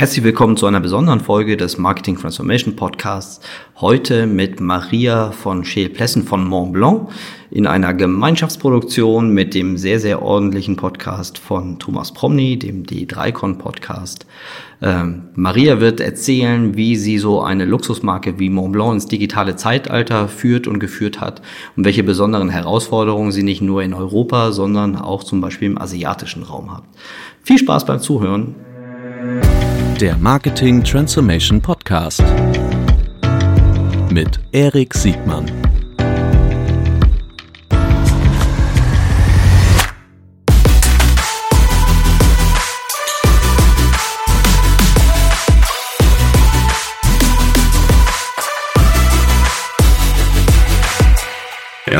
Herzlich willkommen zu einer besonderen Folge des Marketing Transformation Podcasts. Heute mit Maria von Scheel-Plessen von Mont Blanc in einer Gemeinschaftsproduktion mit dem sehr, sehr ordentlichen Podcast von Thomas Promny, dem D3Con Podcast. Ähm, Maria wird erzählen, wie sie so eine Luxusmarke wie Mont Blanc ins digitale Zeitalter führt und geführt hat und welche besonderen Herausforderungen sie nicht nur in Europa, sondern auch zum Beispiel im asiatischen Raum hat. Viel Spaß beim Zuhören der Marketing Transformation Podcast mit Erik Siegmann.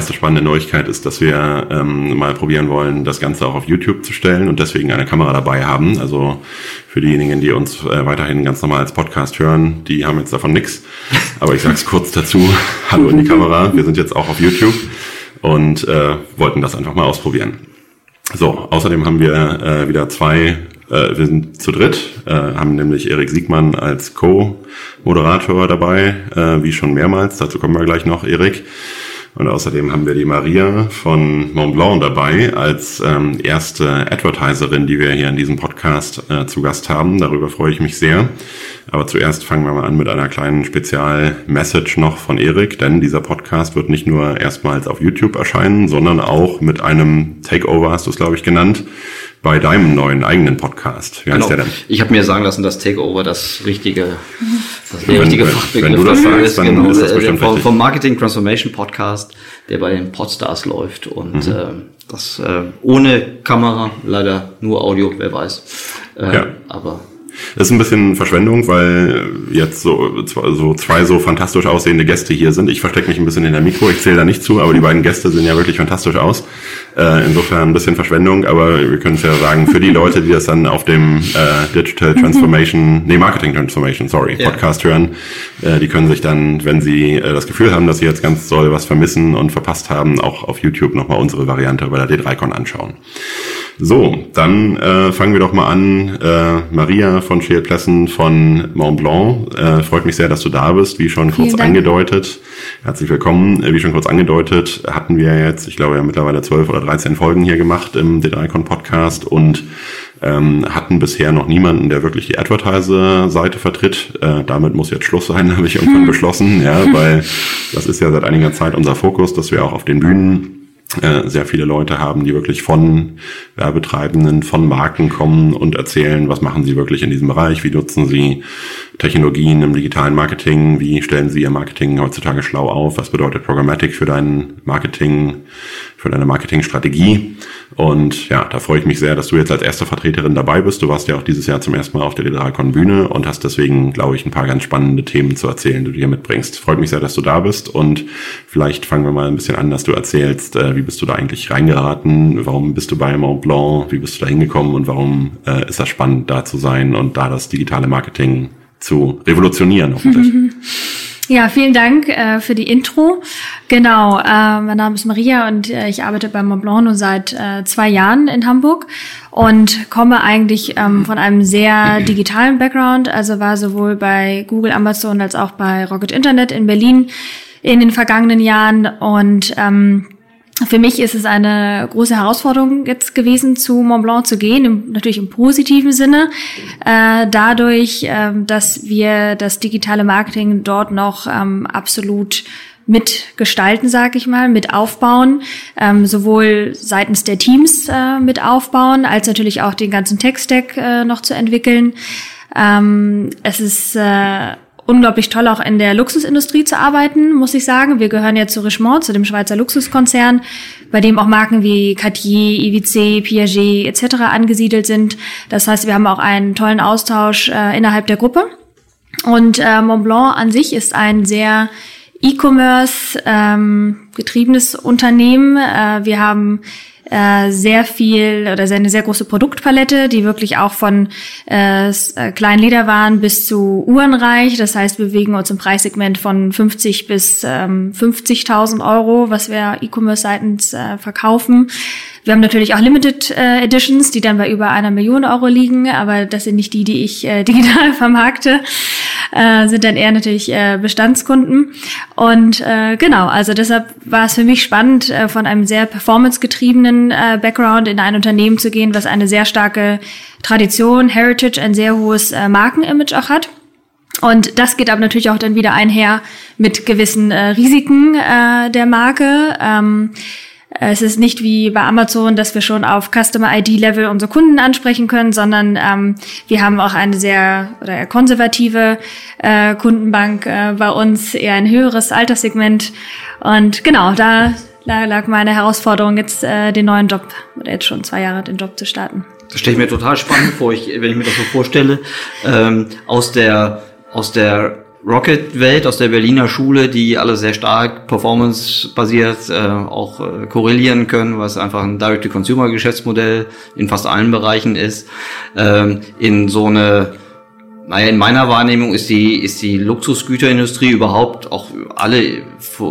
erste spannende Neuigkeit ist, dass wir ähm, mal probieren wollen, das Ganze auch auf YouTube zu stellen und deswegen eine Kamera dabei haben. Also für diejenigen, die uns äh, weiterhin ganz normal als Podcast hören, die haben jetzt davon nichts. Aber ich sage es kurz dazu. Hallo in die Kamera. Wir sind jetzt auch auf YouTube und äh, wollten das einfach mal ausprobieren. So, außerdem haben wir äh, wieder zwei, äh, wir sind zu dritt, äh, haben nämlich Erik Siegmann als Co-Moderator dabei, äh, wie schon mehrmals. Dazu kommen wir gleich noch, Erik. Und außerdem haben wir die Maria von Mont Blanc dabei als ähm, erste Advertiserin, die wir hier in diesem Podcast äh, zu Gast haben. Darüber freue ich mich sehr. Aber zuerst fangen wir mal an mit einer kleinen Spezial-Message noch von Erik, denn dieser Podcast wird nicht nur erstmals auf YouTube erscheinen, sondern auch mit einem Takeover, hast du es glaube ich genannt, bei deinem neuen eigenen Podcast. Wie heißt genau. der denn? Ich habe mir sagen lassen, dass Takeover das richtige, das der richtige Fachbegriff wenn du das sagst, ist. Dann genau, ist das bestimmt vom, vom Marketing Transformation Podcast, der bei den Podstars läuft und mhm. äh, das äh, ohne Kamera, leider nur Audio, wer weiß. Äh, ja. Aber das ist ein bisschen Verschwendung, weil jetzt so, so zwei so fantastisch aussehende Gäste hier sind. Ich verstecke mich ein bisschen in der Mikro, ich zähle da nicht zu, aber die beiden Gäste sehen ja wirklich fantastisch aus. Äh, insofern ein bisschen Verschwendung, aber wir können es ja sagen, für die Leute, die das dann auf dem äh, Digital Transformation, nee, Marketing Transformation, sorry, ja. Podcast hören, äh, die können sich dann, wenn sie äh, das Gefühl haben, dass sie jetzt ganz doll was vermissen und verpasst haben, auch auf YouTube nochmal unsere Variante bei der D3Con anschauen. So, dann äh, fangen wir doch mal an. Äh, Maria von Scheel Plessen von Mont Blanc. Äh, freut mich sehr, dass du da bist. Wie schon kurz angedeutet. Herzlich willkommen. Äh, wie schon kurz angedeutet, hatten wir jetzt, ich glaube ja mittlerweile zwölf oder dreizehn Folgen hier gemacht im D3Con Podcast und ähm, hatten bisher noch niemanden, der wirklich die Advertiser-Seite vertritt. Äh, damit muss jetzt Schluss sein, habe ich irgendwann hm. beschlossen, ja, weil das ist ja seit einiger Zeit unser Fokus, dass wir auch auf den Bühnen sehr viele Leute haben, die wirklich von Werbetreibenden, von Marken kommen und erzählen, was machen sie wirklich in diesem Bereich, wie nutzen sie Technologien im digitalen Marketing, wie stellen sie ihr Marketing heutzutage schlau auf, was bedeutet Programmatic für dein Marketing, für deine Marketingstrategie. Und ja, da freue ich mich sehr, dass du jetzt als erste Vertreterin dabei bist. Du warst ja auch dieses Jahr zum ersten Mal auf der Literalcon Bühne und hast deswegen, glaube ich, ein paar ganz spannende Themen zu erzählen, die du hier mitbringst. Freut mich sehr, dass du da bist und vielleicht fangen wir mal ein bisschen an, dass du erzählst, äh, wie bist du da eigentlich reingeraten, warum bist du bei Mont Blanc, wie bist du da hingekommen und warum äh, ist das spannend, da zu sein und da das digitale Marketing zu revolutionieren. Ja, vielen Dank äh, für die Intro. Genau, äh, mein Name ist Maria und äh, ich arbeite bei Montblanc nur seit äh, zwei Jahren in Hamburg und komme eigentlich ähm, von einem sehr digitalen Background, also war sowohl bei Google, Amazon als auch bei Rocket Internet in Berlin in den vergangenen Jahren und ähm, für mich ist es eine große Herausforderung jetzt gewesen, zu Mont Blanc zu gehen, im, natürlich im positiven Sinne, äh, dadurch, äh, dass wir das digitale Marketing dort noch ähm, absolut mitgestalten, sage ich mal, mit aufbauen, ähm, sowohl seitens der Teams äh, mit aufbauen, als natürlich auch den ganzen Tech-Stack äh, noch zu entwickeln. Ähm, es ist äh, unglaublich toll, auch in der Luxusindustrie zu arbeiten, muss ich sagen. Wir gehören ja zu Richemont, zu dem Schweizer Luxuskonzern, bei dem auch Marken wie Cartier, IWC, Piaget etc. angesiedelt sind. Das heißt, wir haben auch einen tollen Austausch äh, innerhalb der Gruppe. Und äh, Montblanc an sich ist ein sehr E-Commerce ähm, getriebenes Unternehmen. Äh, wir haben äh, sehr viel oder eine sehr große Produktpalette, die wirklich auch von äh, äh kleinen Lederwaren bis zu Uhren reicht. Das heißt, wir bewegen uns im Preissegment von 50 bis ähm, 50.000 Euro, was wir E-Commerce seitens äh, verkaufen. wir haben natürlich auch Limited äh, Editions, die dann bei über einer Million Euro liegen, aber das sind nicht die, die ich äh, digital vermarkte, äh, sind dann eher natürlich äh, Bestandskunden. Und äh, genau, also deshalb war es für mich spannend, äh, von einem sehr performancegetriebenen äh, Background in ein Unternehmen zu gehen, was eine sehr starke Tradition, Heritage, ein sehr hohes äh, Markenimage auch hat. Und das geht aber natürlich auch dann wieder einher mit gewissen äh, Risiken äh, der Marke. Ähm, es ist nicht wie bei Amazon, dass wir schon auf Customer ID-Level unsere Kunden ansprechen können, sondern ähm, wir haben auch eine sehr oder eher konservative äh, Kundenbank äh, bei uns, eher ein höheres Alterssegment. Und genau, da lag meine Herausforderung, jetzt äh, den neuen Job, oder jetzt schon zwei Jahre den Job zu starten. Das stelle ich mir total spannend vor, ich, wenn ich mir das so vorstelle. Ähm, aus der aus der Rocket-Welt, aus der Berliner Schule, die alle sehr stark performance-basiert äh, auch äh, korrelieren können, was einfach ein Direct-to-Consumer-Geschäftsmodell in fast allen Bereichen ist, ähm, in so eine naja, in meiner Wahrnehmung ist die, ist die Luxusgüterindustrie überhaupt auch alle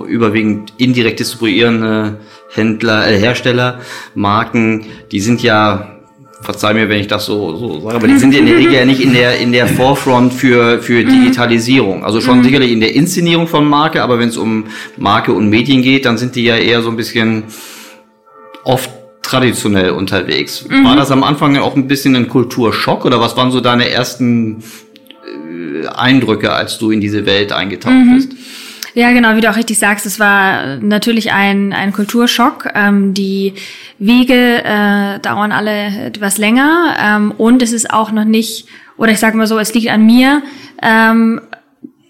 überwiegend indirekt distribuierende Händler, äh, Hersteller, Marken, die sind ja verzeih mir, wenn ich das so, so sage, aber die sind in der Regel ja nicht in der, in der Forefront für, für mhm. Digitalisierung. Also schon mhm. sicherlich in der Inszenierung von Marke, aber wenn es um Marke und Medien geht, dann sind die ja eher so ein bisschen oft traditionell unterwegs. Mhm. War das am Anfang auch ein bisschen ein Kulturschock oder was waren so deine ersten äh, Eindrücke, als du in diese Welt eingetaucht mhm. bist? Ja, genau, wie du auch richtig sagst, es war natürlich ein, ein Kulturschock. Ähm, die Wege äh, dauern alle etwas länger ähm, und es ist auch noch nicht, oder ich sage mal so, es liegt an mir, ähm,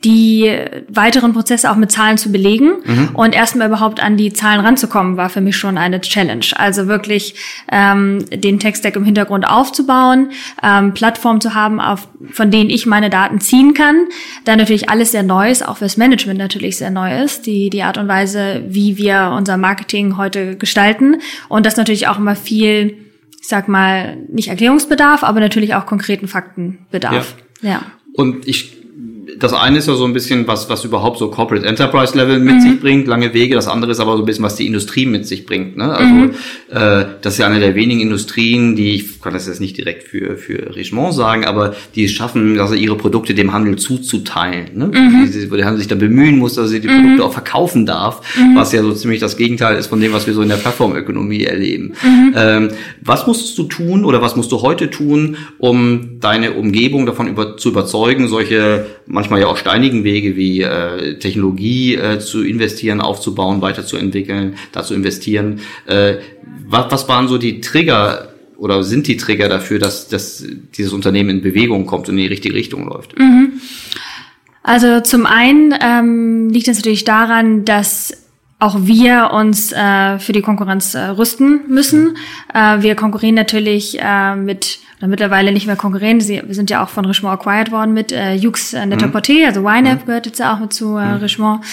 die weiteren Prozesse auch mit Zahlen zu belegen mhm. und erstmal überhaupt an die Zahlen ranzukommen, war für mich schon eine Challenge. Also wirklich ähm, den Tech-Stack im Hintergrund aufzubauen, ähm, Plattformen zu haben, auf, von denen ich meine Daten ziehen kann. Dann natürlich alles sehr neu ist, auch fürs Management natürlich sehr neu ist, die, die Art und Weise, wie wir unser Marketing heute gestalten. Und das natürlich auch immer viel, ich sag mal, nicht Erklärungsbedarf, aber natürlich auch konkreten Faktenbedarf. Ja. ja. Und ich das eine ist ja so ein bisschen, was, was überhaupt so Corporate Enterprise Level mit mhm. sich bringt, lange Wege. Das andere ist aber so ein bisschen, was die Industrie mit sich bringt. Ne? Also mhm. äh, das ist ja eine der wenigen Industrien, die, ich kann das jetzt nicht direkt für, für Richemont sagen, aber die es schaffen, also ihre Produkte dem Handel zuzuteilen. Ne? Mhm. Die, wo der Handel sich dann bemühen muss, dass sie die Produkte mhm. auch verkaufen darf, mhm. was ja so ziemlich das Gegenteil ist von dem, was wir so in der Plattformökonomie erleben. Mhm. Ähm, was musstest du tun oder was musst du heute tun, um deine Umgebung davon über, zu überzeugen, solche manchmal ja auch steinigen Wege wie äh, Technologie äh, zu investieren, aufzubauen, weiterzuentwickeln, da zu investieren. Äh, was, was waren so die Trigger oder sind die Trigger dafür, dass, dass dieses Unternehmen in Bewegung kommt und in die richtige Richtung läuft? Mhm. Also zum einen ähm, liegt es natürlich daran, dass auch wir uns äh, für die Konkurrenz äh, rüsten müssen. Äh, wir konkurrieren natürlich äh, mit oder mittlerweile nicht mehr konkurrieren. Sie, wir sind ja auch von Richemont acquired worden mit äh, Jux äh, Net-a-Porter, also YNAB mhm. gehört jetzt ja auch mit zu äh, mhm. Richemont.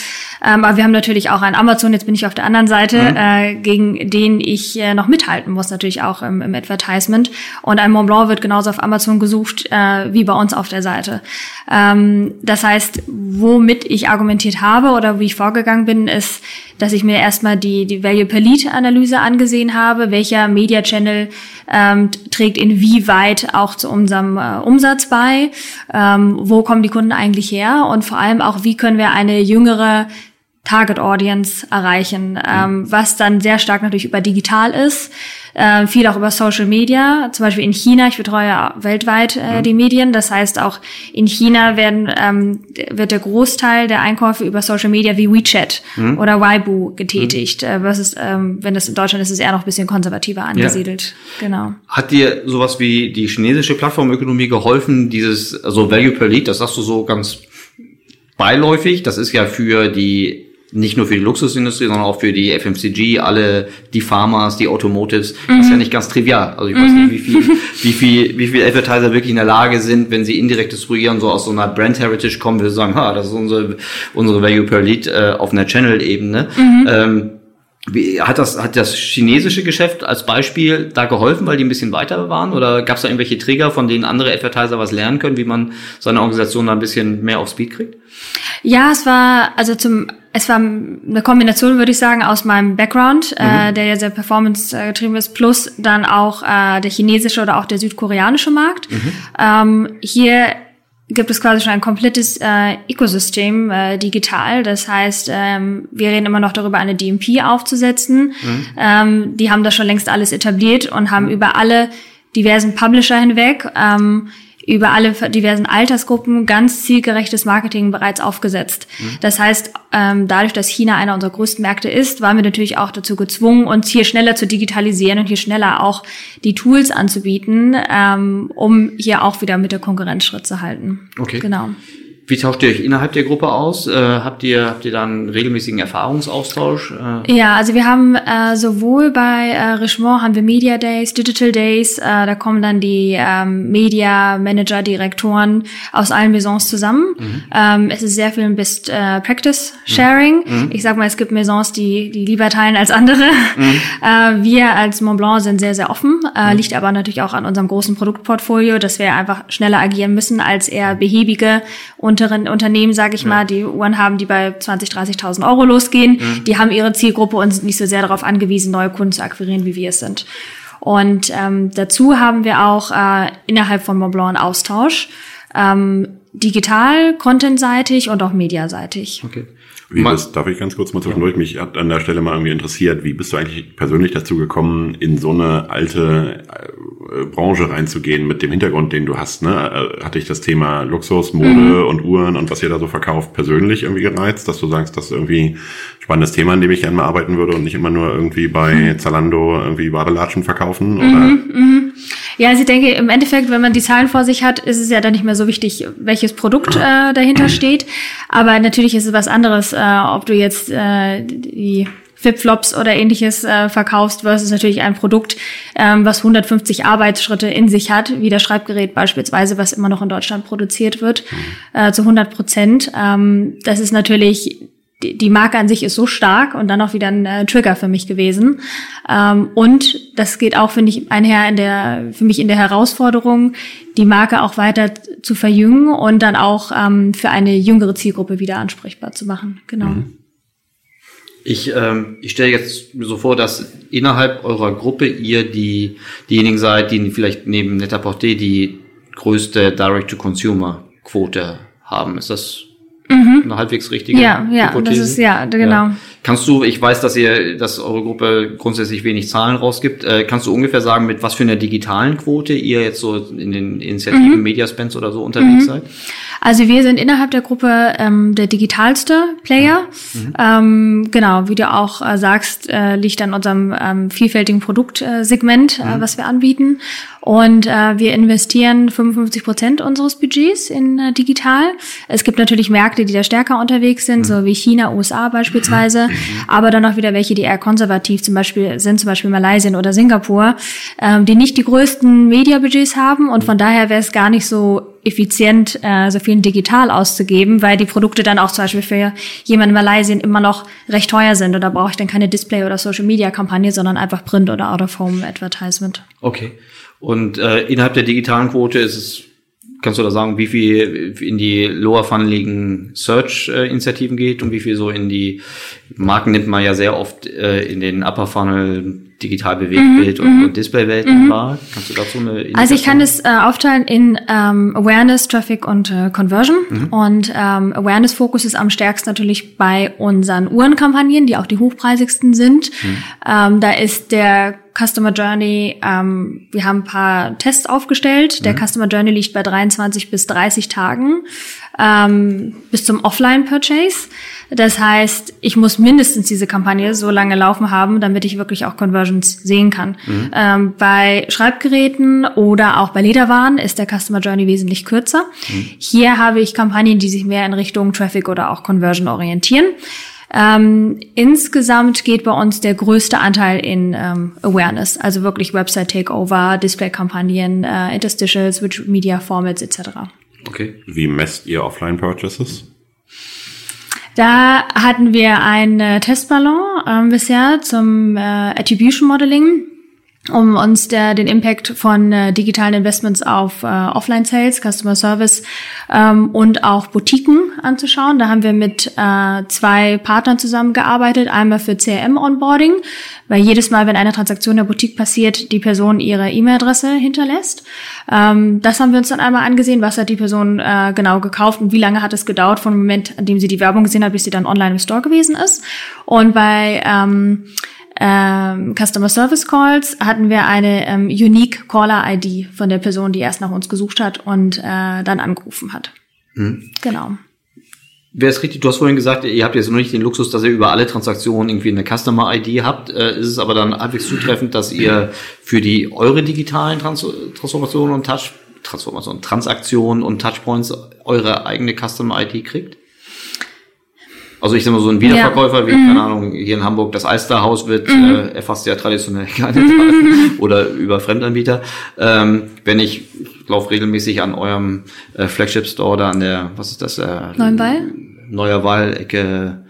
Ähm, aber wir haben natürlich auch einen Amazon, jetzt bin ich auf der anderen Seite, mhm. äh, gegen den ich äh, noch mithalten muss, natürlich auch im, im Advertisement. Und ein Montblanc wird genauso auf Amazon gesucht äh, wie bei uns auf der Seite. Ähm, das heißt, womit ich argumentiert habe oder wie ich vorgegangen bin, ist, dass ich mir erstmal die, die Value per Lead Analyse angesehen habe, welcher Media Channel ähm, trägt inwieweit auch zu unserem äh, Umsatz bei, ähm, wo kommen die Kunden eigentlich her? Und vor allem auch, wie können wir eine jüngere Target Audience erreichen, ähm, was dann sehr stark natürlich über digital ist äh, viel auch über Social Media, zum Beispiel in China. Ich betreue ja weltweit äh, mhm. die Medien. Das heißt, auch in China werden, ähm, wird der Großteil der Einkäufe über Social Media wie WeChat mhm. oder Weibo getätigt. Mhm. Äh, versus, ähm, wenn das in Deutschland ist, ist es eher noch ein bisschen konservativer angesiedelt. Ja. Genau. Hat dir sowas wie die chinesische Plattformökonomie geholfen, dieses, also Value per Lead, das sagst du so ganz beiläufig, das ist ja für die nicht nur für die Luxusindustrie, sondern auch für die FMCG, alle die Pharmas, die Automotives, mhm. das ist ja nicht ganz trivial. Also ich weiß nicht, wie viel, wie viel, wie viel Advertiser wirklich in der Lage sind, wenn sie indirekt distribuieren, so aus so einer Brand Heritage kommen, wir sagen, ha, das ist unsere, unsere Value per Lead äh, auf einer Channel-Ebene. Mhm. Ähm, wie, hat das hat das chinesische Geschäft als Beispiel da geholfen, weil die ein bisschen weiter waren? Oder gab es da irgendwelche Trigger, von denen andere Advertiser was lernen können, wie man seine Organisation da ein bisschen mehr auf Speed kriegt? Ja, es war also zum es war eine Kombination, würde ich sagen, aus meinem Background, äh, mhm. äh, der ja sehr performance-getrieben ist, plus dann auch äh, der chinesische oder auch der südkoreanische Markt. Mhm. Ähm, hier gibt es quasi schon ein komplettes äh, Ökosystem äh, digital. Das heißt, ähm, wir reden immer noch darüber, eine DMP aufzusetzen. Mhm. Ähm, die haben das schon längst alles etabliert und haben mhm. über alle diversen Publisher hinweg ähm, über alle diversen Altersgruppen ganz zielgerechtes Marketing bereits aufgesetzt. Mhm. Das heißt, ähm, dadurch, dass China einer unserer größten Märkte ist, waren wir natürlich auch dazu gezwungen, uns hier schneller zu digitalisieren und hier schneller auch die Tools anzubieten, ähm, um hier auch wieder mit der Konkurrenz Schritt zu halten. Okay. Genau. Wie tauscht ihr euch innerhalb der Gruppe aus? Äh, habt ihr habt ihr dann regelmäßigen Erfahrungsaustausch? Äh? Ja, also wir haben äh, sowohl bei äh, Richemont haben wir Media Days, Digital Days, äh, da kommen dann die ähm, Media Manager, Direktoren aus allen Maisons zusammen. Mhm. Ähm, es ist sehr viel ein Best äh, Practice Sharing. Mhm. mhm. Ich sag mal, es gibt Maisons, die die lieber teilen als andere. Mhm. Äh, wir als Montblanc sind sehr sehr offen, äh, mhm. liegt aber natürlich auch an unserem großen Produktportfolio, dass wir einfach schneller agieren müssen als eher behäbige und unteren Unternehmen, sage ich ja. mal, die Uhren haben, die bei 20, 30.000 Euro losgehen, mhm. die haben ihre Zielgruppe und sind nicht so sehr darauf angewiesen, neue Kunden zu akquirieren, wie wir es sind. Und ähm, dazu haben wir auch äh, innerhalb von Montblanc einen Austausch, ähm, digital, contentseitig und auch mediaseitig. Okay. Wie bist, darf ich ganz kurz mal zwischendurch? Mich hat an der Stelle mal irgendwie interessiert, wie bist du eigentlich persönlich dazu gekommen, in so eine alte äh, Branche reinzugehen mit dem Hintergrund, den du hast? Ne? Äh, hatte ich das Thema Luxus, Mode mhm. und Uhren und was ihr da so verkauft persönlich irgendwie gereizt, dass du sagst, das ist irgendwie ein spannendes Thema, an dem ich gerne mal arbeiten würde und nicht immer nur irgendwie bei mhm. Zalando irgendwie Badelatschen verkaufen? Mhm, oder? Mhm, ja, also ich denke, im Endeffekt, wenn man die Zahlen vor sich hat, ist es ja dann nicht mehr so wichtig, welches Produkt äh, dahinter steht. Aber natürlich ist es was anderes, äh, ob du jetzt äh, die Flipflops oder ähnliches äh, verkaufst versus natürlich ein Produkt, ähm, was 150 Arbeitsschritte in sich hat, wie das Schreibgerät beispielsweise, was immer noch in Deutschland produziert wird, äh, zu 100 Prozent. Ähm, das ist natürlich die, Marke an sich ist so stark und dann auch wieder ein äh, Trigger für mich gewesen. Ähm, und das geht auch, finde ich, einher in der, für mich in der Herausforderung, die Marke auch weiter zu verjüngen und dann auch ähm, für eine jüngere Zielgruppe wieder ansprechbar zu machen. Genau. Mhm. Ich, ähm, ich stelle jetzt so vor, dass innerhalb eurer Gruppe ihr die, diejenigen seid, die vielleicht neben Net-a-Porter die größte Direct-to-Consumer-Quote haben. Ist das Mhm. Eine halbwegs richtige ja, ja, Hypothese. Das ist, ja, genau. Ja. Kannst du, ich weiß, dass ihr, dass eure Gruppe grundsätzlich wenig Zahlen rausgibt, äh, kannst du ungefähr sagen, mit was für einer digitalen Quote ihr jetzt so in den Initiativen mhm. Mediaspends oder so unterwegs mhm. seid? Also wir sind innerhalb der Gruppe ähm, der digitalste Player. Mhm. Ähm, genau, wie du auch äh, sagst, äh, liegt an unserem ähm, vielfältigen Produktsegment, äh, mhm. was wir anbieten. Und äh, wir investieren 55 Prozent unseres Budgets in äh, digital. Es gibt natürlich Märkte, die da stärker unterwegs sind, mhm. so wie China, USA beispielsweise, mhm. aber dann auch wieder welche, die eher konservativ zum Beispiel sind, zum Beispiel Malaysia oder Singapur, ähm, die nicht die größten Media-Budgets haben und von daher wäre es gar nicht so effizient, äh, so viel digital auszugeben, weil die Produkte dann auch zum Beispiel für jemanden in Malaysia immer noch recht teuer sind. Und da brauche ich dann keine Display- oder Social-Media-Kampagne, sondern einfach Print- oder Out-of-Home-Advertisement. Okay. Und äh, innerhalb der digitalen Quote ist es, kannst du da sagen, wie viel in die lower funneligen Search-Initiativen geht und wie viel so in die Marken nimmt man ja sehr oft äh, in den Upper Funnel digital Bewegtbild mhm, und, mhm. und Displaywelten mhm. war. Kannst du dazu eine Indikation? Also ich kann es äh, aufteilen in ähm, Awareness, Traffic und äh, Conversion. Mhm. Und ähm, Awareness-Fokus ist am stärksten natürlich bei unseren Uhrenkampagnen, die auch die hochpreisigsten sind. Mhm. Ähm, da ist der Customer Journey, ähm, wir haben ein paar Tests aufgestellt. Der mhm. Customer Journey liegt bei 23 bis 30 Tagen ähm, bis zum Offline-Purchase. Das heißt, ich muss mindestens diese Kampagne so lange laufen haben, damit ich wirklich auch Conversions sehen kann. Mhm. Ähm, bei Schreibgeräten oder auch bei Lederwaren ist der Customer Journey wesentlich kürzer. Mhm. Hier habe ich Kampagnen, die sich mehr in Richtung Traffic oder auch Conversion orientieren. Ähm, insgesamt geht bei uns der größte Anteil in ähm, Awareness, also wirklich Website Takeover, Display-Kampagnen, äh, Interstitials, Media Formats etc. Okay. Wie messt ihr Offline-Purchases? Da hatten wir einen äh, Testballon äh, bisher zum äh, Attribution Modeling. Um uns der, den Impact von äh, digitalen Investments auf äh, Offline-Sales, Customer Service ähm, und auch Boutiquen anzuschauen. Da haben wir mit äh, zwei Partnern zusammengearbeitet. Einmal für CRM-Onboarding, weil jedes Mal, wenn eine Transaktion in der Boutique passiert, die Person ihre E-Mail-Adresse hinterlässt. Ähm, das haben wir uns dann einmal angesehen. Was hat die Person äh, genau gekauft und wie lange hat es gedauert von dem Moment, an dem sie die Werbung gesehen hat, bis sie dann online im Store gewesen ist. Und bei ähm, ähm, Customer Service Calls hatten wir eine ähm, Unique Caller ID von der Person, die erst nach uns gesucht hat und äh, dann angerufen hat. Mhm. Genau. Wäre es richtig, du hast vorhin gesagt, ihr habt jetzt noch nicht den Luxus, dass ihr über alle Transaktionen irgendwie eine Customer ID habt. Äh, ist es aber dann halbwegs zutreffend, dass ihr für die eure digitalen Trans Transformationen und Touch Transformation, Transaktionen und Touchpoints eure eigene Customer ID kriegt? Also ich sag mal so ein Wiederverkäufer ja. wie, mhm. keine Ahnung, hier in Hamburg das Alsterhaus wird mhm. äh, erfasst ja traditionell keine Daten oder über Fremdanbieter. Ähm, wenn ich, ich laufe regelmäßig an eurem äh, Flagship Store da an der, was ist das? Äh, Neuenwall? Neuer Wall-Ecke,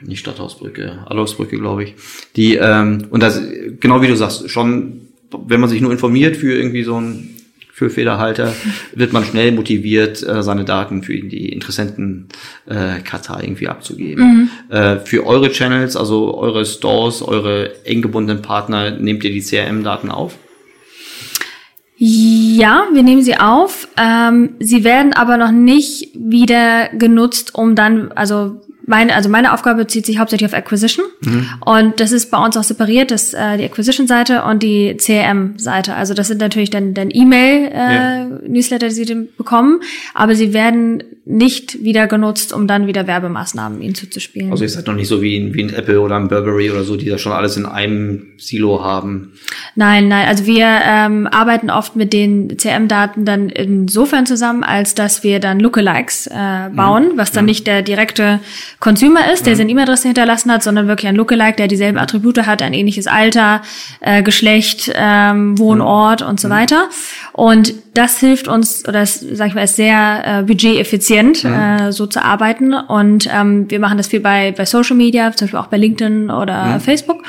nicht Stadthausbrücke, Adolfsbrücke, glaube ich. Die, ähm, und das, genau wie du sagst, schon, wenn man sich nur informiert für irgendwie so ein für Federhalter wird man schnell motiviert, äh, seine Daten für die Interessenten äh, irgendwie abzugeben. Mhm. Äh, für eure Channels, also eure Stores, eure eng gebundenen Partner, nehmt ihr die CRM-Daten auf? Ja, wir nehmen sie auf. Ähm, sie werden aber noch nicht wieder genutzt, um dann, also meine, also meine Aufgabe bezieht sich hauptsächlich auf Acquisition. Mhm. Und das ist bei uns auch separiert, das äh, die Acquisition-Seite und die CRM-Seite. Also das sind natürlich dann, dann E-Mail-Newsletter, äh, ja. die sie bekommen, aber sie werden nicht wieder genutzt, um dann wieder Werbemaßnahmen ihnen zuzuspielen. Also ihr seid noch nicht so wie ein, wie ein Apple oder ein Burberry oder so, die da schon alles in einem Silo haben. Nein, nein. Also wir ähm, arbeiten oft mit den CM-Daten dann insofern zusammen, als dass wir dann Lookalikes äh, bauen, mhm. was dann mhm. nicht der direkte Consumer ist, der mhm. seine E-Mail-Adresse hinterlassen hat, sondern wirklich ein Lookalike, der dieselben Attribute hat, ein ähnliches Alter, äh, Geschlecht, ähm, Wohnort und so mhm. weiter. Und das hilft uns, oder das, sag ich mal, ist sehr äh, budgeteffizient, ja. äh, so zu arbeiten. Und ähm, wir machen das viel bei, bei Social Media, zum Beispiel auch bei LinkedIn oder ja. Facebook,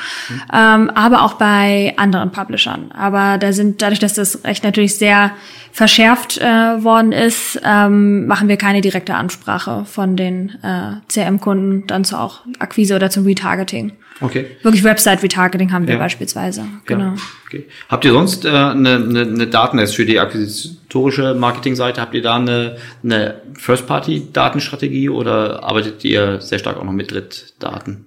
ja. Ähm, aber auch bei anderen Publishern. Aber da sind, dadurch, dass das Recht natürlich sehr verschärft äh, worden ist, ähm, machen wir keine direkte Ansprache von den äh, CM-Kunden dann zu auch Akquise oder zum Retargeting. Okay. Wirklich Website-Retargeting haben wir ja. beispielsweise. Genau. Ja. Okay. Habt ihr sonst äh, eine, eine, eine Datennetz für die akquisitorische Marketingseite? Habt ihr da eine, eine First-Party-Datenstrategie oder arbeitet ihr sehr stark auch noch mit Drittdaten?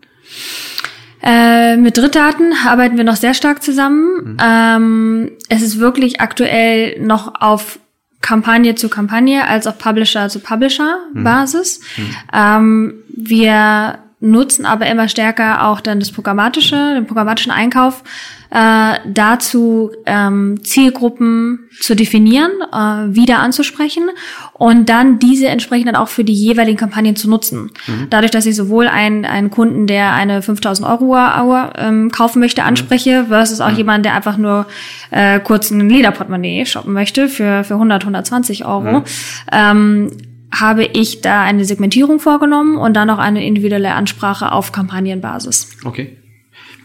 Äh, mit Drittdaten arbeiten wir noch sehr stark zusammen. Mhm. Ähm, es ist wirklich aktuell noch auf Kampagne zu Kampagne als auch Publisher zu Publisher mhm. Basis. Mhm. Ähm, wir nutzen aber immer stärker auch dann das programmatische, den programmatischen Einkauf äh, dazu ähm, Zielgruppen zu definieren, äh, wieder anzusprechen und dann diese entsprechend dann auch für die jeweiligen Kampagnen zu nutzen. Mhm. Dadurch, dass ich sowohl einen, einen Kunden, der eine 5000 Euro Uhr ähm, kaufen möchte, mhm. anspreche, versus auch mhm. jemand, der einfach nur äh, kurz ein Lederportemonnaie shoppen möchte für, für 100, 120 Euro. Mhm. Ähm, habe ich da eine Segmentierung vorgenommen und dann auch eine individuelle Ansprache auf Kampagnenbasis. Okay.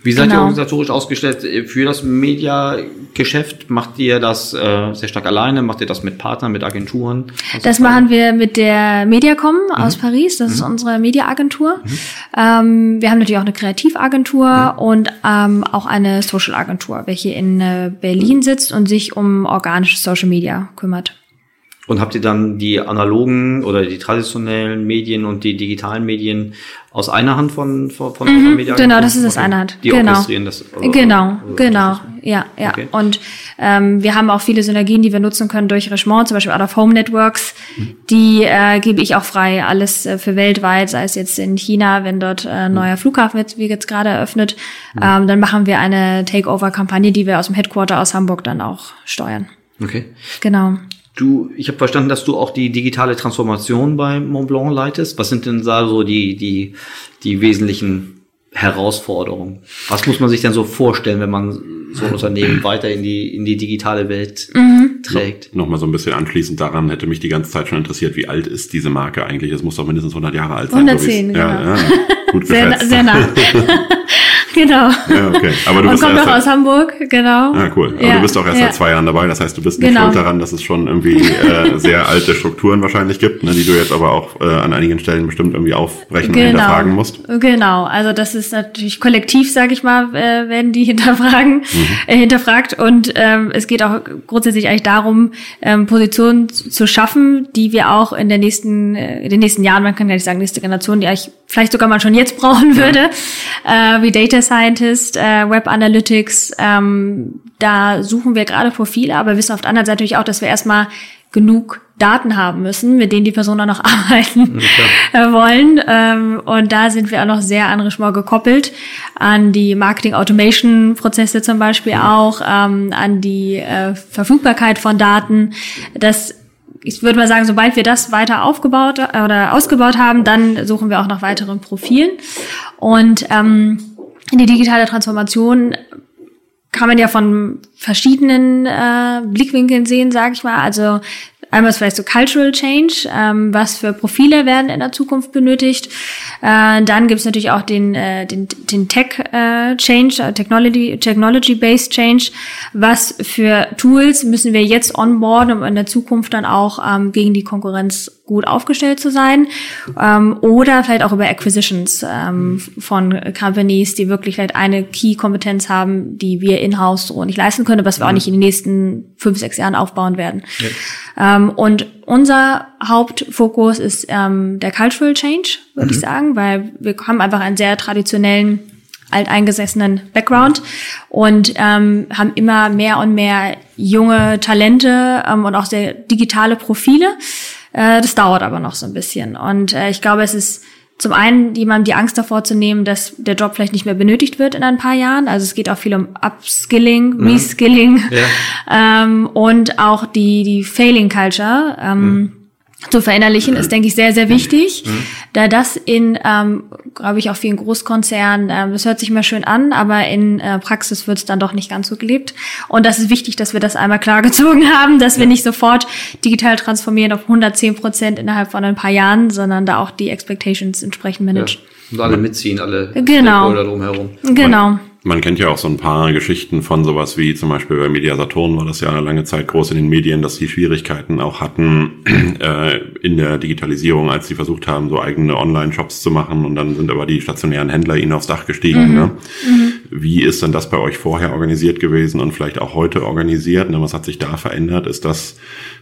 Wie seid genau. ihr organisatorisch ausgestellt für das Mediageschäft? Macht ihr das äh, sehr stark alleine? Macht ihr das mit Partnern, mit Agenturen? Was das machen wir mit der Mediacom mhm. aus Paris. Das mhm. ist unsere Mediaagentur. Mhm. Ähm, wir haben natürlich auch eine Kreativagentur mhm. und ähm, auch eine Social-Agentur, welche in äh, Berlin sitzt und sich um organische Social Media kümmert. Und habt ihr dann die analogen oder die traditionellen Medien und die digitalen Medien aus einer Hand von von, von mhm, Media Genau, das ist das eine Hand. Die genau. orchestrieren das. Oder, genau, oder genau. Ja, ja. Okay. Und ähm, wir haben auch viele Synergien, die wir nutzen können durch Richemont, zum Beispiel Out of Home Networks. Mhm. Die äh, gebe ich auch frei, alles äh, für weltweit, sei es jetzt in China, wenn dort äh, ein neuer mhm. Flughafen wird, wie jetzt gerade eröffnet. Mhm. Ähm, dann machen wir eine Takeover-Kampagne, die wir aus dem Headquarter aus Hamburg dann auch steuern. Okay. Genau. Du, ich habe verstanden, dass du auch die digitale Transformation bei Montblanc leitest. Was sind denn da so die, die, die wesentlichen Herausforderungen? Was muss man sich denn so vorstellen, wenn man so ein Unternehmen weiter in die, in die digitale Welt mhm. trägt? No, Nochmal so ein bisschen anschließend daran hätte mich die ganze Zeit schon interessiert, wie alt ist diese Marke eigentlich? Es muss doch mindestens 100 Jahre alt sein. 110, so ja, genau. Ja, gut sehr, sehr nah. genau. Ja, okay. Aber du Und bist kommt auch aus Hamburg, genau. Ah, cool. Aber Ja, du bist auch erst ja. seit zwei Jahren dabei. Das heißt, du bist nicht Genau. schuld daran, dass es schon irgendwie äh, sehr alte Strukturen wahrscheinlich gibt, ne, die du jetzt aber auch äh, an einigen Stellen bestimmt irgendwie aufbrechen und hinterfragen musst. Genau, also das ist natürlich kollektiv, sage ich mal, äh, werden die hinterfragen, Mhm. äh, hinterfragt und ähm, es geht auch grundsätzlich eigentlich darum, ähm, Positionen zu zu schaffen, die wir auch in der nächsten, äh, in den nächsten Jahren, man kann gar nicht sagen nächste Generation, die eigentlich vielleicht sogar man schon jetzt brauchen würde, äh, wie Data Scientist, äh, Web Analytics. Ähm, da suchen wir gerade Profile, aber wissen auf der anderen Seite natürlich auch, dass wir erstmal genug Daten haben müssen, mit denen die Personen auch noch arbeiten äh, wollen. Ähm, und da sind wir auch noch sehr an Richemont gekoppelt, an die Marketing-Automation-Prozesse zum Beispiel auch, ähm, an die äh, Verfügbarkeit von Daten. Das ich würde mal sagen, sobald wir das weiter aufgebaut äh, oder ausgebaut haben, dann suchen wir auch nach weiteren Profilen. Und ähm, die digitale Transformation kann man ja von verschiedenen äh, Blickwinkeln sehen, sage ich mal. Also einmal vielleicht so Cultural Change, ähm, was für Profile werden in der Zukunft benötigt. Äh, dann gibt es natürlich auch den, äh, den, den Tech äh, Change, äh, Technology, Technology-Based Change. Was für Tools müssen wir jetzt onboarden, um in der Zukunft dann auch ähm, gegen die Konkurrenz gut aufgestellt zu sein ähm, oder vielleicht auch über Acquisitions ähm, von Companies, die wirklich vielleicht eine Key-Kompetenz haben, die wir in-house so nicht leisten können, was wir auch nicht in den nächsten fünf, sechs Jahren aufbauen werden. Ähm, und unser Hauptfokus ist ähm, der Cultural Change, würde ich sagen, weil wir haben einfach einen sehr traditionellen alteingesessenen Background und ähm, haben immer mehr und mehr junge Talente ähm, und auch sehr digitale Profile. Äh, das dauert aber noch so ein bisschen. Und äh, ich glaube, es ist zum einen jemandem die Angst davor zu nehmen, dass der Job vielleicht nicht mehr benötigt wird in ein paar Jahren. Also es geht auch viel um Upskilling, Reskilling ähm, und auch die, die Failing Culture. Ähm, zu verinnerlichen, ist, denke ich, sehr, sehr wichtig, da das in, ähm, glaube ich, auch vielen Großkonzernen, ähm, das hört sich immer schön an, aber in äh, Praxis wird es dann doch nicht ganz so gelebt. Und das ist wichtig, dass wir das einmal klargezogen haben, dass wir nicht sofort digital transformieren auf 110 Prozent innerhalb von ein paar Jahren, sondern da auch die Expectations entsprechend Ja. managen. Und alle mitziehen, alle Genau. Drumherum. Genau. Man kennt ja auch so ein paar Geschichten von sowas wie zum Beispiel bei Media Saturn war das ja lange Zeit groß in den Medien, dass die Schwierigkeiten auch hatten äh, in der Digitalisierung, als sie versucht haben, so eigene Online-Shops zu machen und dann sind aber die stationären Händler ihnen aufs Dach gestiegen. Ne? Wie ist denn das bei euch vorher organisiert gewesen und vielleicht auch heute organisiert? Ne? Was hat sich da verändert? Ist das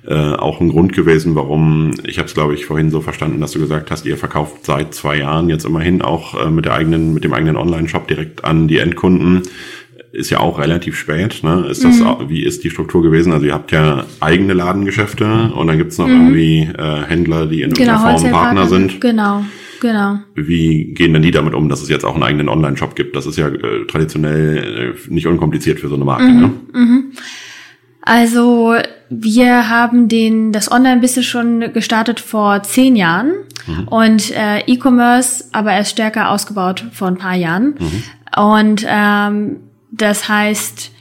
äh, auch ein Grund gewesen, warum, ich habe es glaube ich vorhin so verstanden, dass du gesagt hast, ihr verkauft seit zwei Jahren jetzt immerhin auch äh, mit der eigenen, mit dem eigenen Online-Shop direkt an die Endkunden. Ist ja auch relativ spät. Ne? Ist das, auch- wie ist die Struktur gewesen? Also ihr habt ja eigene Ladengeschäfte und dann gibt's noch irgendwie äh, Händler, die in Genau, irgendeiner Form Partner sind. Genau, genau. Wie gehen denn die damit um, dass es jetzt auch einen eigenen Online-Shop gibt? Das ist ja äh, traditionell äh, nicht unkompliziert für so eine Marke. Ne? Also wir haben den das Online-Business schon gestartet vor zehn Jahren und äh, E-Commerce aber erst stärker ausgebaut vor ein paar Jahren. Und ähm, das heißt,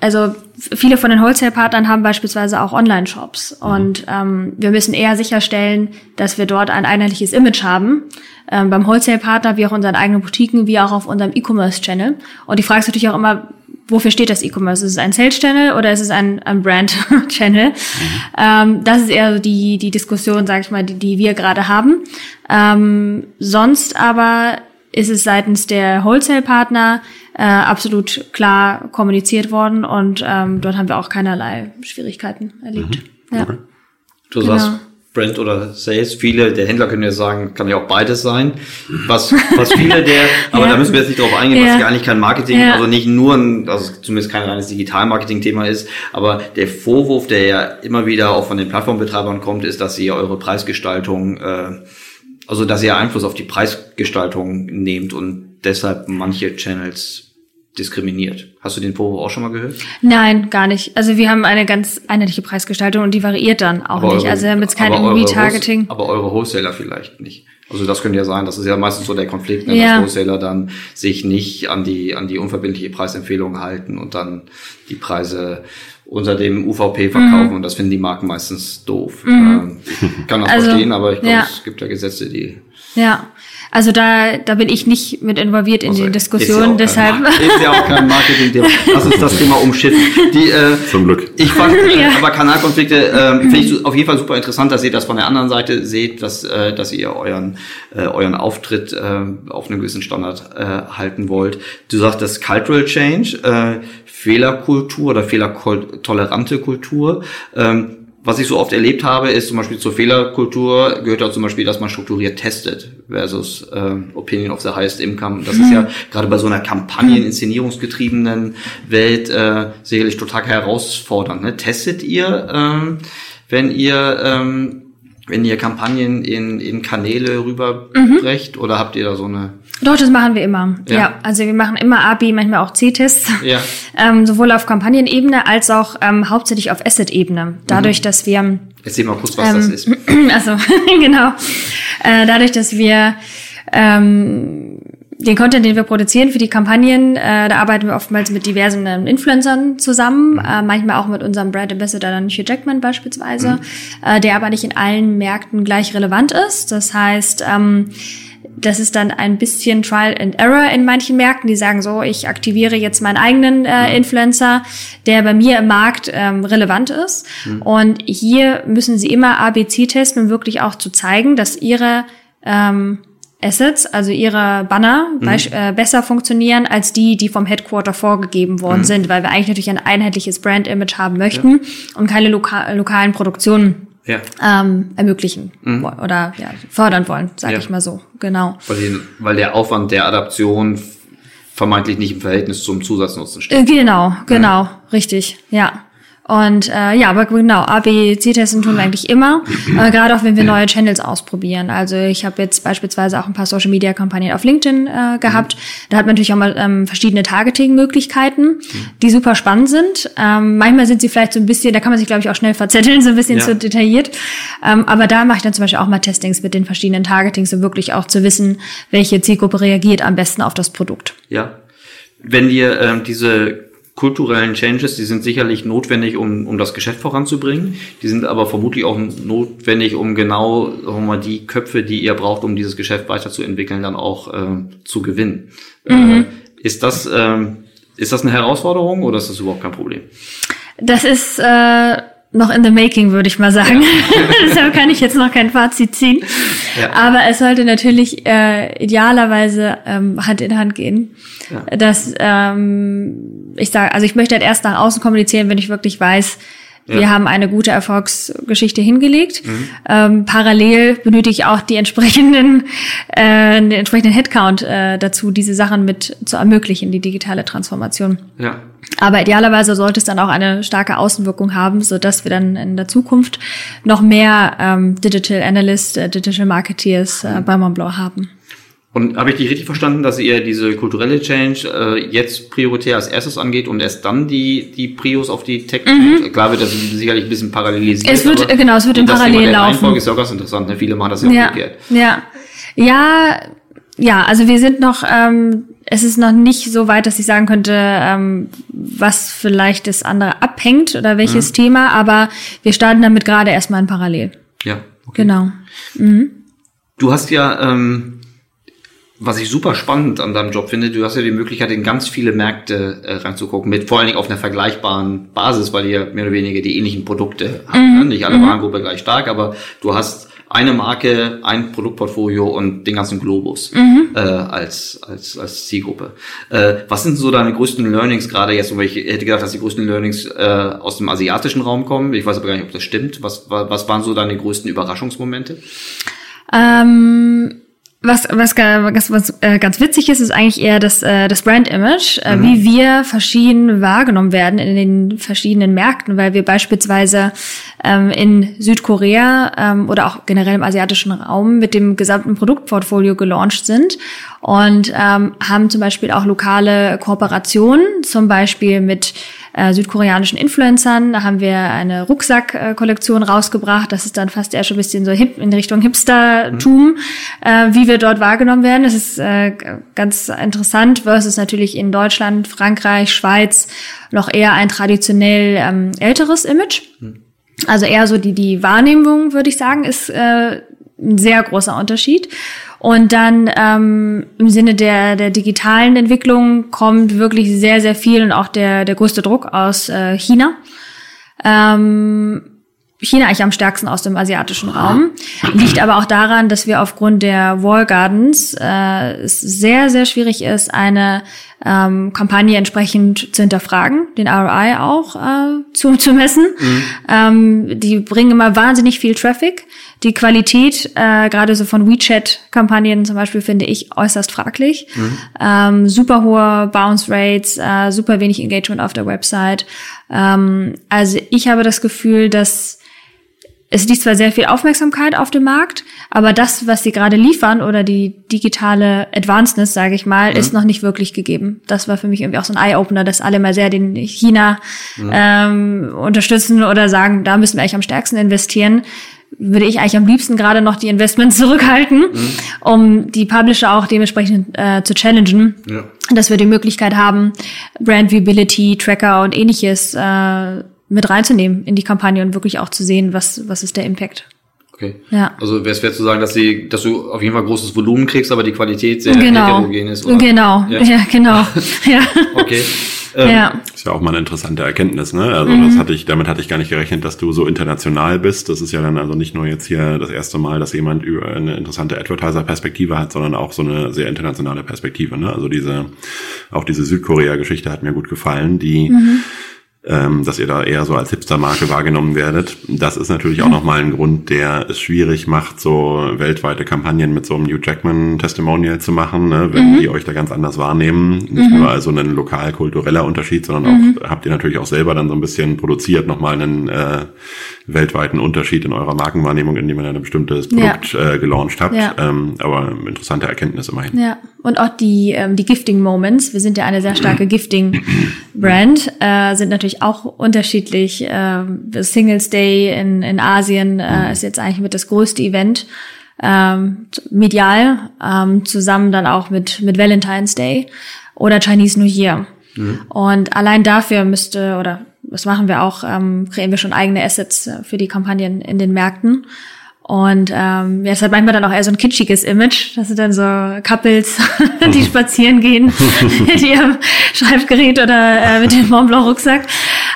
also viele von den Wholesale-Partnern haben beispielsweise auch Online-Shops und ähm, wir müssen eher sicherstellen, dass wir dort ein einheitliches Image haben. Ähm, beim Wholesale-Partner, wie auch unseren eigenen Boutiquen, wie auch auf unserem E-Commerce-Channel. Und die Frage ist natürlich auch immer, wofür steht das E-Commerce? Ist es ein Sales-Channel oder ist es ein, ein Brand-Channel? Ähm, das ist eher so die, die Diskussion, sage ich mal, die, die wir gerade haben. Ähm, sonst aber ist es seitens der Wholesale-Partner äh, absolut klar kommuniziert worden und ähm, dort haben wir auch keinerlei Schwierigkeiten erlebt. Ja. Du Genau. sagst Brand oder Sales. Viele der Händler können ja sagen, kann ja auch beides sein. Was, was viele der, aber Ja. da müssen wir jetzt nicht drauf eingehen, Ja. was ja eigentlich kein Marketing, Ja. also nicht nur ein, also zumindest kein reines Digital-Marketing-Thema ist, aber der Vorwurf, der ja immer wieder auch von den Plattformbetreibern kommt, ist, dass sie eure Preisgestaltung, äh, also dass ihr Einfluss auf die Preisgestaltung nehmt und deshalb manche Channels diskriminiert. Hast du den Vorwurf auch schon mal gehört? Nein, gar nicht. Also wir haben eine ganz einheitliche Preisgestaltung und die variiert dann auch nicht. eure- also wir haben jetzt kein aber irgendwie eure Targeting. Wholes- Aber eure Wholesaler vielleicht nicht. Also das könnte ja sein, das ist ja meistens so der Konflikt, ne, Ja. dass Wholesaler dann sich nicht an die, an die unverbindliche Preisempfehlung halten und dann die Preise unter dem UVP Mhm. verkaufen und das finden die Marken meistens doof. Ähm, ich kann das Also, verstehen, aber ich glaube, ja. es gibt ja Gesetze, die Ja. Also da, da bin ich nicht mit involviert in Also, die ist Diskussion, ja deshalb. Kein, ist ja auch kein Marketing-Thema. Lass uns das Thema umschiffen. Die, äh, Zum Glück. Ich fand äh, Ja. aber Kanalkonflikte ähm, finde ich auf jeden Fall super interessant, dass ihr das von der anderen Seite seht, dass, äh, dass ihr euren, äh, euren Auftritt äh, auf einem gewissen Standard äh, halten wollt. Du sagst das Cultural Change, äh, Fehlerkultur oder fehlertolerante Kultur. Ähm, was ich so oft erlebt habe, ist zum Beispiel zur Fehlerkultur gehört auch zum Beispiel, dass man strukturiert testet versus ähm, Opinion of the highest income. Das ist ja gerade bei so einer Kampagnen, inszenierungsgetriebenen Welt äh, sicherlich total herausfordernd. Ne? Testet ihr, ähm, wenn ihr ähm, wenn ihr Kampagnen in, in Kanäle rüberbrecht oder habt ihr da so eine Doch, das machen wir immer. Ja. Ja, also wir machen immer AB, manchmal auch C-Tests. Ja. Ähm, sowohl auf Kampagnenebene als auch ähm, hauptsächlich auf Asset-Ebene. Dadurch, dass wir Erzähl mal kurz, was das Ähm, ist. also genau. Äh, dadurch, dass wir ähm, den Content, den wir produzieren für die Kampagnen, äh, da arbeiten wir oftmals mit diversen ähm, Influencern zusammen, äh, manchmal auch mit unserem Brand Ambassador dann Hugh Jackman beispielsweise, äh, der aber nicht in allen Märkten gleich relevant ist. Das heißt, ähm, das ist dann ein bisschen Trial and Error in manchen Märkten, die sagen so, ich aktiviere jetzt meinen eigenen äh, Influencer, der bei mir im Markt ähm, relevant ist. Und hier müssen sie immer ABC testen, um wirklich auch zu zeigen, dass ihre ähm, Assets, also ihre Banner, beisch- äh, besser funktionieren als die, die vom Headquarter vorgegeben worden sind, weil wir eigentlich natürlich ein einheitliches Brand-Image haben möchten und keine loka lokalen Produktionen Ja. ähm, ermöglichen wo- oder ja, fördern wollen, sage Ja. ich mal so. Genau. Weil, den, weil der Aufwand der Adaption vermeintlich nicht im Verhältnis zum Zusatznutzen steht. Äh, genau, genau, richtig, ja. Und äh, ja, aber genau, A-B-C-Testen tun wir eigentlich immer, äh, gerade auch wenn wir neue Channels ausprobieren. Also ich habe jetzt beispielsweise auch ein paar Social-Media-Kampagnen auf LinkedIn äh, gehabt. Da hat man natürlich auch mal ähm, verschiedene Targeting-Möglichkeiten, die super spannend sind. Ähm, manchmal sind sie vielleicht so ein bisschen, da kann man sich glaube ich auch schnell verzetteln, so ein bisschen Ja. zu detailliert. Ähm, aber da mache ich dann zum Beispiel auch mal Testings mit den verschiedenen Targetings, um wirklich auch zu wissen, welche Zielgruppe reagiert am besten auf das Produkt. Ja. Wenn dir ähm, diese kulturellen Changes, die sind sicherlich notwendig, um, um das Geschäft voranzubringen. Die sind aber vermutlich auch notwendig, um genau sagen wir mal, die Köpfe, die ihr braucht, um dieses Geschäft weiterzuentwickeln, dann auch ähm, zu gewinnen. Äh, ist das ähm, ist das eine Herausforderung oder ist das überhaupt kein Problem? Das ist äh, noch in the making, würde ich mal sagen. Deshalb kann ich jetzt noch kein Fazit ziehen. Ja. Aber es sollte natürlich äh, idealerweise ähm, Hand in Hand gehen. Ja. Dass ähm, ich sage, also ich möchte halt erst nach außen kommunizieren, wenn ich wirklich weiß, wir haben eine gute Erfolgsgeschichte hingelegt. Mhm. Ähm, parallel benötige ich auch die entsprechenden, äh, den entsprechenden Headcount äh, dazu, diese Sachen mit zu ermöglichen, die digitale Transformation. Ja. Aber idealerweise sollte es dann auch eine starke Außenwirkung haben, so dass wir dann in der Zukunft noch mehr ähm, Digital Analysts, äh, Digital Marketeers äh, bei Montblanc haben. Und habe ich dich richtig verstanden, dass ihr diese kulturelle Change äh, jetzt prioritär als erstes angeht und erst dann die, die Prios auf die Tech Change? Klar wird das sicherlich ein bisschen parallelisiert. Mhm. Es wird- genau, es wird Thema Parallel laufen. Reihenfolge ist ja auch ganz interessant. Ne? Viele machen das ja, Ja, umgekehrt. ja, ja, ja. Also wir sind noch, ähm, es ist noch nicht so weit, dass ich sagen könnte, ähm, was vielleicht das andere abhängt oder welches Thema. Aber wir starten damit gerade erstmal in Parallel. Ja. Okay. Genau. Du hast ja, ähm, was ich super spannend an deinem Job finde, du hast ja die Möglichkeit, in ganz viele Märkte äh, reinzugucken, mit vor allen Dingen auf einer vergleichbaren Basis, weil ihr mehr oder weniger die ähnlichen Produkte habt. Ne? Nicht alle Warengruppe gleich stark, aber du hast eine Marke, ein Produktportfolio und den ganzen Globus äh, als, als, als Zielgruppe. Äh, was sind so deine größten Learnings gerade jetzt? Und ich hätte gedacht, dass die größten Learnings äh, aus dem asiatischen Raum kommen. Ich weiß aber gar nicht, ob das stimmt. Was, wa- was waren so deine größten Überraschungsmomente? Ähm, was, was, was, was äh, ganz witzig ist, ist eigentlich eher das, äh, das Brand-Image, äh, wie wir verschieden wahrgenommen werden in den verschiedenen Märkten, weil wir beispielsweise ähm, in Südkorea ähm, oder auch generell im asiatischen Raum mit dem gesamten Produktportfolio gelauncht sind und ähm, haben zum Beispiel auch lokale Kooperationen, zum Beispiel mit äh, südkoreanischen Influencern. Da haben wir eine Rucksack-Kollektion rausgebracht. Das ist dann fast eher schon ein bisschen so hip in Richtung Hipstertum, äh, wie wir dort wahrgenommen werden. Das ist äh, ganz interessant versus natürlich in Deutschland, Frankreich, Schweiz noch eher ein traditionell ähm, älteres Image. Also eher so die, die Wahrnehmung, würde ich sagen, ist äh, ein sehr großer Unterschied. Und dann ähm, im Sinne der, der digitalen Entwicklung kommt wirklich sehr, sehr viel und auch der, der größte Druck aus äh, China. Ähm, China eigentlich am stärksten aus dem asiatischen Raum. Liegt aber auch daran, dass wir aufgrund der Wall Gardens äh, es sehr, sehr schwierig ist, eine ähm, Kampagne entsprechend zu hinterfragen, den ROI auch äh, zu, zu messen. Mhm. Ähm, die bringen immer wahnsinnig viel Traffic. Die Qualität, äh, gerade so von WeChat-Kampagnen zum Beispiel, finde ich äußerst fraglich. Mhm. Ähm, super hohe Bounce Rates, äh, super wenig Engagement auf der Website. Ähm, also ich habe das Gefühl, dass es liegt zwar sehr viel Aufmerksamkeit auf dem Markt, aber das, was sie gerade liefern oder die digitale Advancedness, sage ich mal, mhm. ist noch nicht wirklich gegeben. Das war für mich irgendwie auch so ein Eye-Opener, dass alle mal sehr den China mhm. ähm, unterstützen oder sagen, da müssen wir eigentlich am stärksten investieren. Würde ich eigentlich am liebsten gerade noch die Investments zurückhalten, mhm. um die Publisher auch dementsprechend äh, zu challengen, ja. dass wir die Möglichkeit haben, Brand Viability, Tracker und ähnliches äh, mit reinzunehmen in die Kampagne und wirklich auch zu sehen, was, was ist der Impact. Okay. Ja. Also wäre es fair zu sagen, dass, sie, dass du auf jeden Fall großes Volumen kriegst, aber die Qualität sehr genau. heterogen ist. Oder? Genau, ja, ja genau. ja. Okay. Ähm, ja. Ist ja auch mal eine interessante Erkenntnis, ne? Also mhm. das hatte ich, damit hatte ich gar nicht gerechnet, dass du so international bist. Das ist ja dann also nicht nur jetzt hier das erste Mal, dass jemand über eine interessante Advertiser-Perspektive hat, sondern auch so eine sehr internationale Perspektive. Ne? Also diese, auch diese Südkorea-Geschichte hat mir gut gefallen, die mhm ähm, dass ihr da eher so als Hipster-Marke wahrgenommen werdet. Das ist natürlich auch nochmal ein Grund, der es schwierig macht, so weltweite Kampagnen mit so einem New Jackman-Testimonial zu machen, ne, wenn mhm. die euch da ganz anders wahrnehmen. Nicht mhm. nur also ein lokal-kultureller Unterschied, sondern mhm. auch habt ihr natürlich auch selber dann so ein bisschen produziert, nochmal einen äh, weltweiten Unterschied in eurer Markenwahrnehmung, indem ihr ein bestimmtes Produkt ja. äh, gelauncht habt. Ja. Ähm, aber interessante Erkenntnis immerhin. Ja, und auch die, ähm, die Gifting Moments, wir sind ja eine sehr starke Gifting-Brand, äh, sind natürlich auch unterschiedlich. Äh, Singles Day in, in Asien äh, mhm. ist jetzt eigentlich mit das größte Event. Ähm, medial, ähm, zusammen dann auch mit, mit Valentine's Day oder Chinese New Year. Mhm. Und allein dafür müsste, oder das machen wir auch, ähm, kreieren wir schon eigene Assets äh, für die Kampagnen in den Märkten. Und ähm, ja, es hat manchmal dann auch eher so ein kitschiges Image. Das sind dann so Couples, die spazieren gehen mit ihrem Schreibgerät oder äh, mit dem Mont Blanc Rucksack.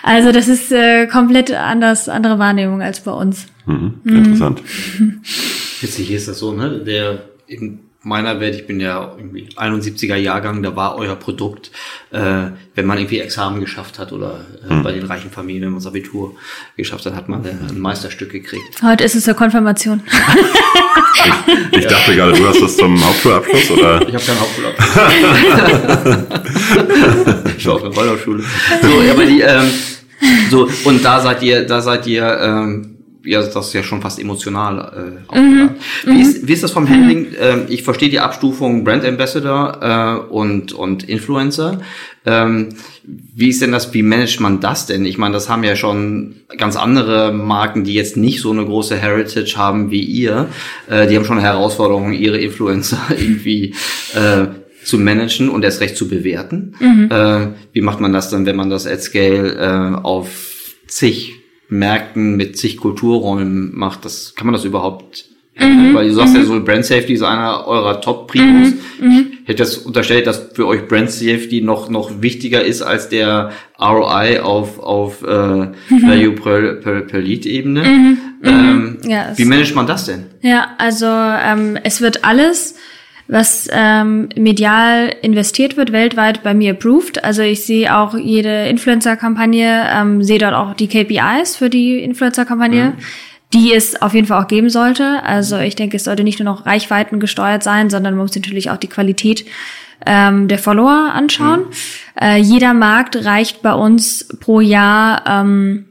Also das ist äh, komplett anders, andere Wahrnehmung als bei uns. Mhm, interessant. Mhm. Witzig ist das so, ne? Der in meiner Welt, ich bin ja irgendwie 71er Jahrgang, da war euer Produkt, äh, wenn man irgendwie Examen geschafft hat oder äh, mhm. bei den reichen Familien, wenn man das Abitur geschafft hat, hat man ein Meisterstück gekriegt. Heute ist es eine Konfirmation. ich, ich dachte gerade, du hast das zum Hauptschulabschluss oder? Ich habe keinen Hauptschulabschluss. ich war auf der Waldorfschule. So, aber die, ähm, so und da seid ihr, da seid ihr ähm, ja, das ist ja schon fast emotional äh, mhm. Wie, ist, wie ist das vom Handling? Ähm, ich verstehe die Abstufung Brand Ambassador äh, und, und Influencer. Ähm, wie ist denn das, wie managt man das denn? Ich meine, das haben ja schon ganz andere Marken, die jetzt nicht so eine große Heritage haben wie ihr. Äh, die haben schon Herausforderungen, ihre Influencer irgendwie äh, zu managen und erst recht zu bewerten. Mhm. Äh, wie macht man das dann, wenn man das at Scale äh, auf zig Märkten mit zig Kulturräumen macht. Das kann man das überhaupt Mhm, Weil du sagst mhm. ja so, Brand Safety ist einer eurer Top-Primus. Mhm, mhm, ich hätte das unterstellt, dass für euch Brand Safety noch, noch wichtiger ist als der ROI auf, auf äh, mhm. Value per, per, per Lead-Ebene. Mhm, ähm, ja, wie managt man das denn? Ja, also ähm, es wird alles was ähm, medial investiert wird, weltweit bei mir approved. Also ich sehe auch jede Influencer-Kampagne, ähm, sehe dort auch die KPIs für die Influencer-Kampagne. Mhm die es auf jeden Fall auch geben sollte. Also ich denke, es sollte nicht nur noch Reichweiten gesteuert sein, sondern man muss natürlich auch die Qualität ähm, der Follower anschauen. Mhm. Äh, jeder Markt reicht bei uns pro Jahr ähm,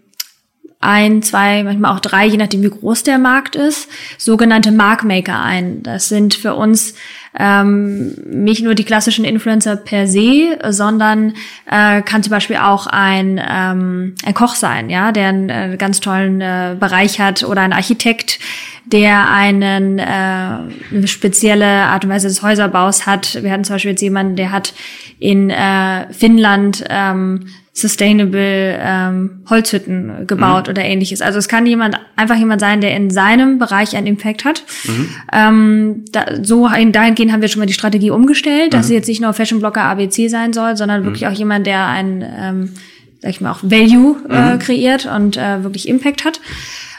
ein, zwei, manchmal auch drei, je nachdem wie groß der Markt ist, sogenannte Markmaker ein. Das sind für uns ähm, nicht nur die klassischen Influencer per se, sondern äh, kann zum Beispiel auch ein, ähm, ein Koch sein, ja, der einen äh, ganz tollen äh, Bereich hat oder ein Architekt, der einen äh, eine spezielle Art und Weise des Häuserbaus hat. Wir hatten zum Beispiel jetzt jemanden, der hat in äh, Finnland ähm, sustainable ähm, Holzhütten gebaut mhm. oder ähnliches. Also es kann jemand einfach jemand sein, der in seinem Bereich einen Impact hat. Mhm. Ähm, da, so dahingehend haben wir schon mal die Strategie umgestellt, dass mhm. es jetzt nicht nur Fashion Blocker ABC sein soll, sondern mhm. wirklich auch jemand, der ein, ähm, sag ich mal, auch Value äh, mhm. kreiert und äh, wirklich Impact hat.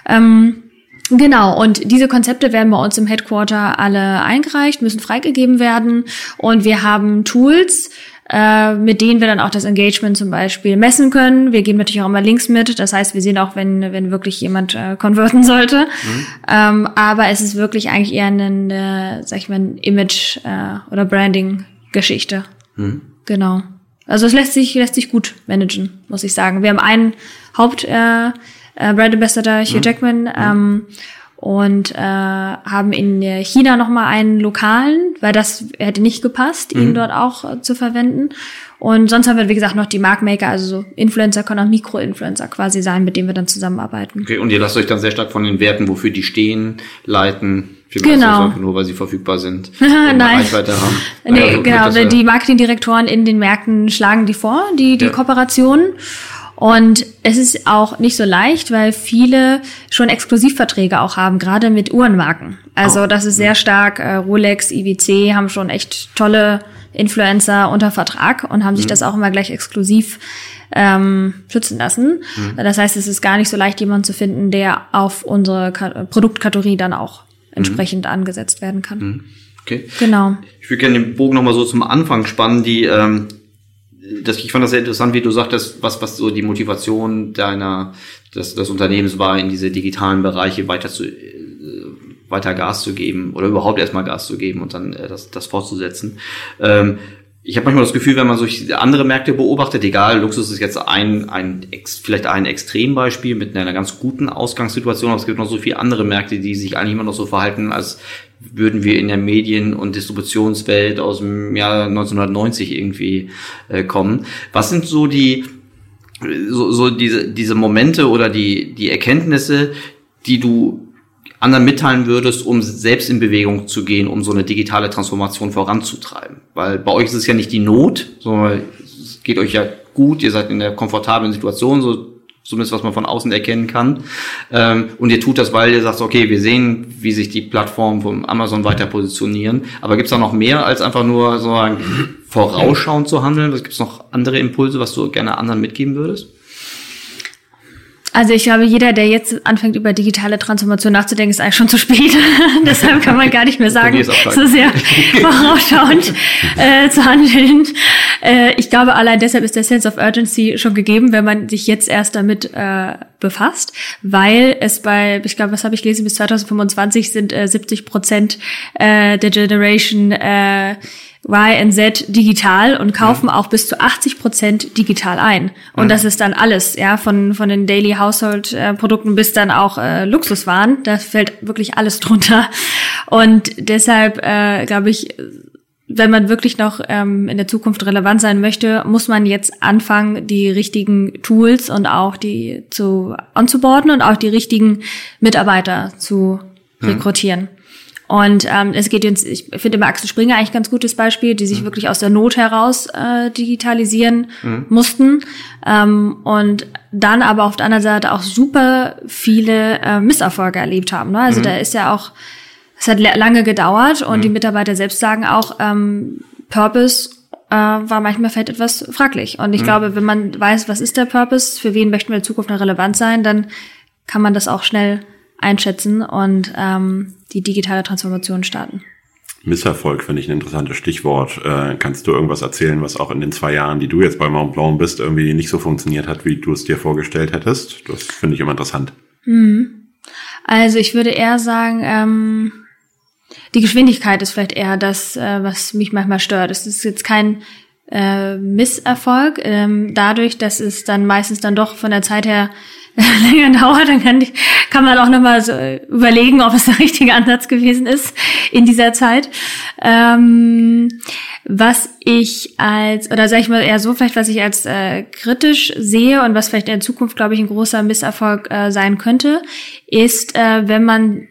Ähm, Genau, und diese Konzepte werden bei uns im Headquarter alle eingereicht, müssen freigegeben werden und wir haben Tools, äh, mit denen wir dann auch das Engagement zum Beispiel messen können. Wir geben natürlich auch immer Links mit. Das heißt, wir sehen auch, wenn, wenn wirklich jemand äh, konverten sollte. Mhm. Ähm, aber es ist wirklich eigentlich eher eine, sag ich mal, ein Image- äh, oder Branding-Geschichte. Mhm. Genau. Also es lässt sich, lässt sich gut managen, muss ich sagen. Wir haben einen Haupt äh, äh, Brand Ambassador, Hugh mhm. Jackman, ähm, und äh, haben in China nochmal einen lokalen, weil das hätte nicht gepasst, ihn mhm. dort auch äh, zu verwenden. Und sonst haben wir, wie gesagt, noch die Markmaker, also so Influencer können auch Mikroinfluencer quasi sein, mit denen wir dann zusammenarbeiten. Okay, und ihr lasst euch dann sehr stark von den Werten, wofür die stehen, leiten. Genau. Nur weil sie verfügbar sind. Nein. Haben. Nee, also, genau. Die Marketingdirektoren in den Märkten schlagen die vor, die, die ja. Kooperationen. Und es ist auch nicht so leicht, weil viele schon Exklusivverträge auch haben, gerade mit Uhrenmarken. Also das ist sehr stark. Äh, Rolex, IWC haben schon echt tolle Influencer unter Vertrag und haben sich mhm. das auch immer gleich exklusiv ähm, schützen lassen. Mhm. Das heißt, es ist gar nicht so leicht, jemanden zu finden, der auf unsere Ka Produktkategorie dann auch entsprechend mhm. angesetzt werden kann. Mhm. Okay. Genau. Ich würde gerne den Bogen nochmal so zum Anfang spannen. Die ähm, das, ich fand das sehr interessant, wie du sagtest, was, was so die Motivation deiner, des, des Unternehmens war, in diese digitalen Bereiche weiter zu, äh, weiter Gas zu geben oder überhaupt erstmal Gas zu geben und dann äh, das, das fortzusetzen. Ähm, ich habe manchmal das Gefühl, wenn man solche andere Märkte beobachtet, egal, Luxus ist jetzt ein, ein vielleicht ein Extrembeispiel mit einer ganz guten Ausgangssituation, aber es gibt noch so viele andere Märkte, die sich eigentlich immer noch so verhalten, als würden wir in der Medien- und Distributionswelt aus dem Jahr 1990 irgendwie äh, kommen. Was sind so die so, so diese diese Momente oder die die Erkenntnisse, die du anderen mitteilen würdest, um selbst in Bewegung zu gehen, um so eine digitale Transformation voranzutreiben? Weil bei euch ist es ja nicht die Not, sondern es geht euch ja gut, ihr seid in der komfortablen Situation, so zumindest was man von außen erkennen kann. Ähm, und ihr tut das, weil ihr sagt, okay, wir sehen, wie sich die Plattformen von Amazon weiter positionieren. Aber gibt es da noch mehr als einfach nur so vorausschauend zu handeln? Gibt es noch andere Impulse, was du gerne anderen mitgeben würdest? Also ich glaube, jeder, der jetzt anfängt, über digitale Transformation nachzudenken, ist eigentlich schon zu spät. Deshalb kann man gar nicht mehr sagen, so sehr vorausschauend äh, zu handeln. Äh, ich glaube, allein deshalb ist der Sense of Urgency schon gegeben, wenn man sich jetzt erst damit äh, befasst, weil es bei, ich glaube, was habe ich gelesen, bis 2025 sind äh, 70 Prozent äh, der Generation äh, Y und Z digital und kaufen ja. auch bis zu 80 Prozent digital ein. Und ja. das ist dann alles, ja, von, von den Daily Household äh, Produkten bis dann auch äh, Luxuswaren. Da fällt wirklich alles drunter. Und deshalb, äh, glaube ich, wenn man wirklich noch ähm, in der Zukunft relevant sein möchte, muss man jetzt anfangen, die richtigen Tools und auch die zu onzuboarden und auch die richtigen Mitarbeiter zu rekrutieren. Ja. Und ähm, es geht jetzt, ich finde immer Axel Springer eigentlich ganz gutes Beispiel, die sich mhm. wirklich aus der Not heraus äh, digitalisieren mhm. mussten. Ähm, und dann aber auf der anderen Seite auch super viele äh, Misserfolge erlebt haben. Ne? Also mhm. da ist ja auch, es hat lange gedauert und die mhm. Mitarbeiter selbst sagen auch, ähm, Purpose äh, war manchmal vielleicht etwas fraglich. Und ich mhm. glaube, wenn man weiß, was ist der Purpose, für wen möchten wir in Zukunft noch relevant sein, dann kann man das auch schnell einschätzen und ähm, die digitale Transformation starten. Misserfolg finde ich ein interessantes Stichwort. Äh, kannst du irgendwas erzählen, was auch in den zwei Jahren, die du jetzt bei Mont Blanc bist, irgendwie nicht so funktioniert hat, wie du es dir vorgestellt hättest? Das finde ich immer interessant. Mhm. Also ich würde eher sagen, ähm, die Geschwindigkeit ist vielleicht eher das, äh, was mich manchmal stört. Es ist jetzt kein äh, Misserfolg, ähm, dadurch, dass es dann meistens dann doch von der Zeit her länger dauert, dann kann, die, kann man auch nochmal so überlegen, ob es der richtige Ansatz gewesen ist in dieser Zeit. Ähm, was ich als, oder sag ich mal eher so, vielleicht was ich als äh, kritisch sehe und was vielleicht in Zukunft, glaube ich, ein großer Misserfolg äh, sein könnte, ist, äh, wenn man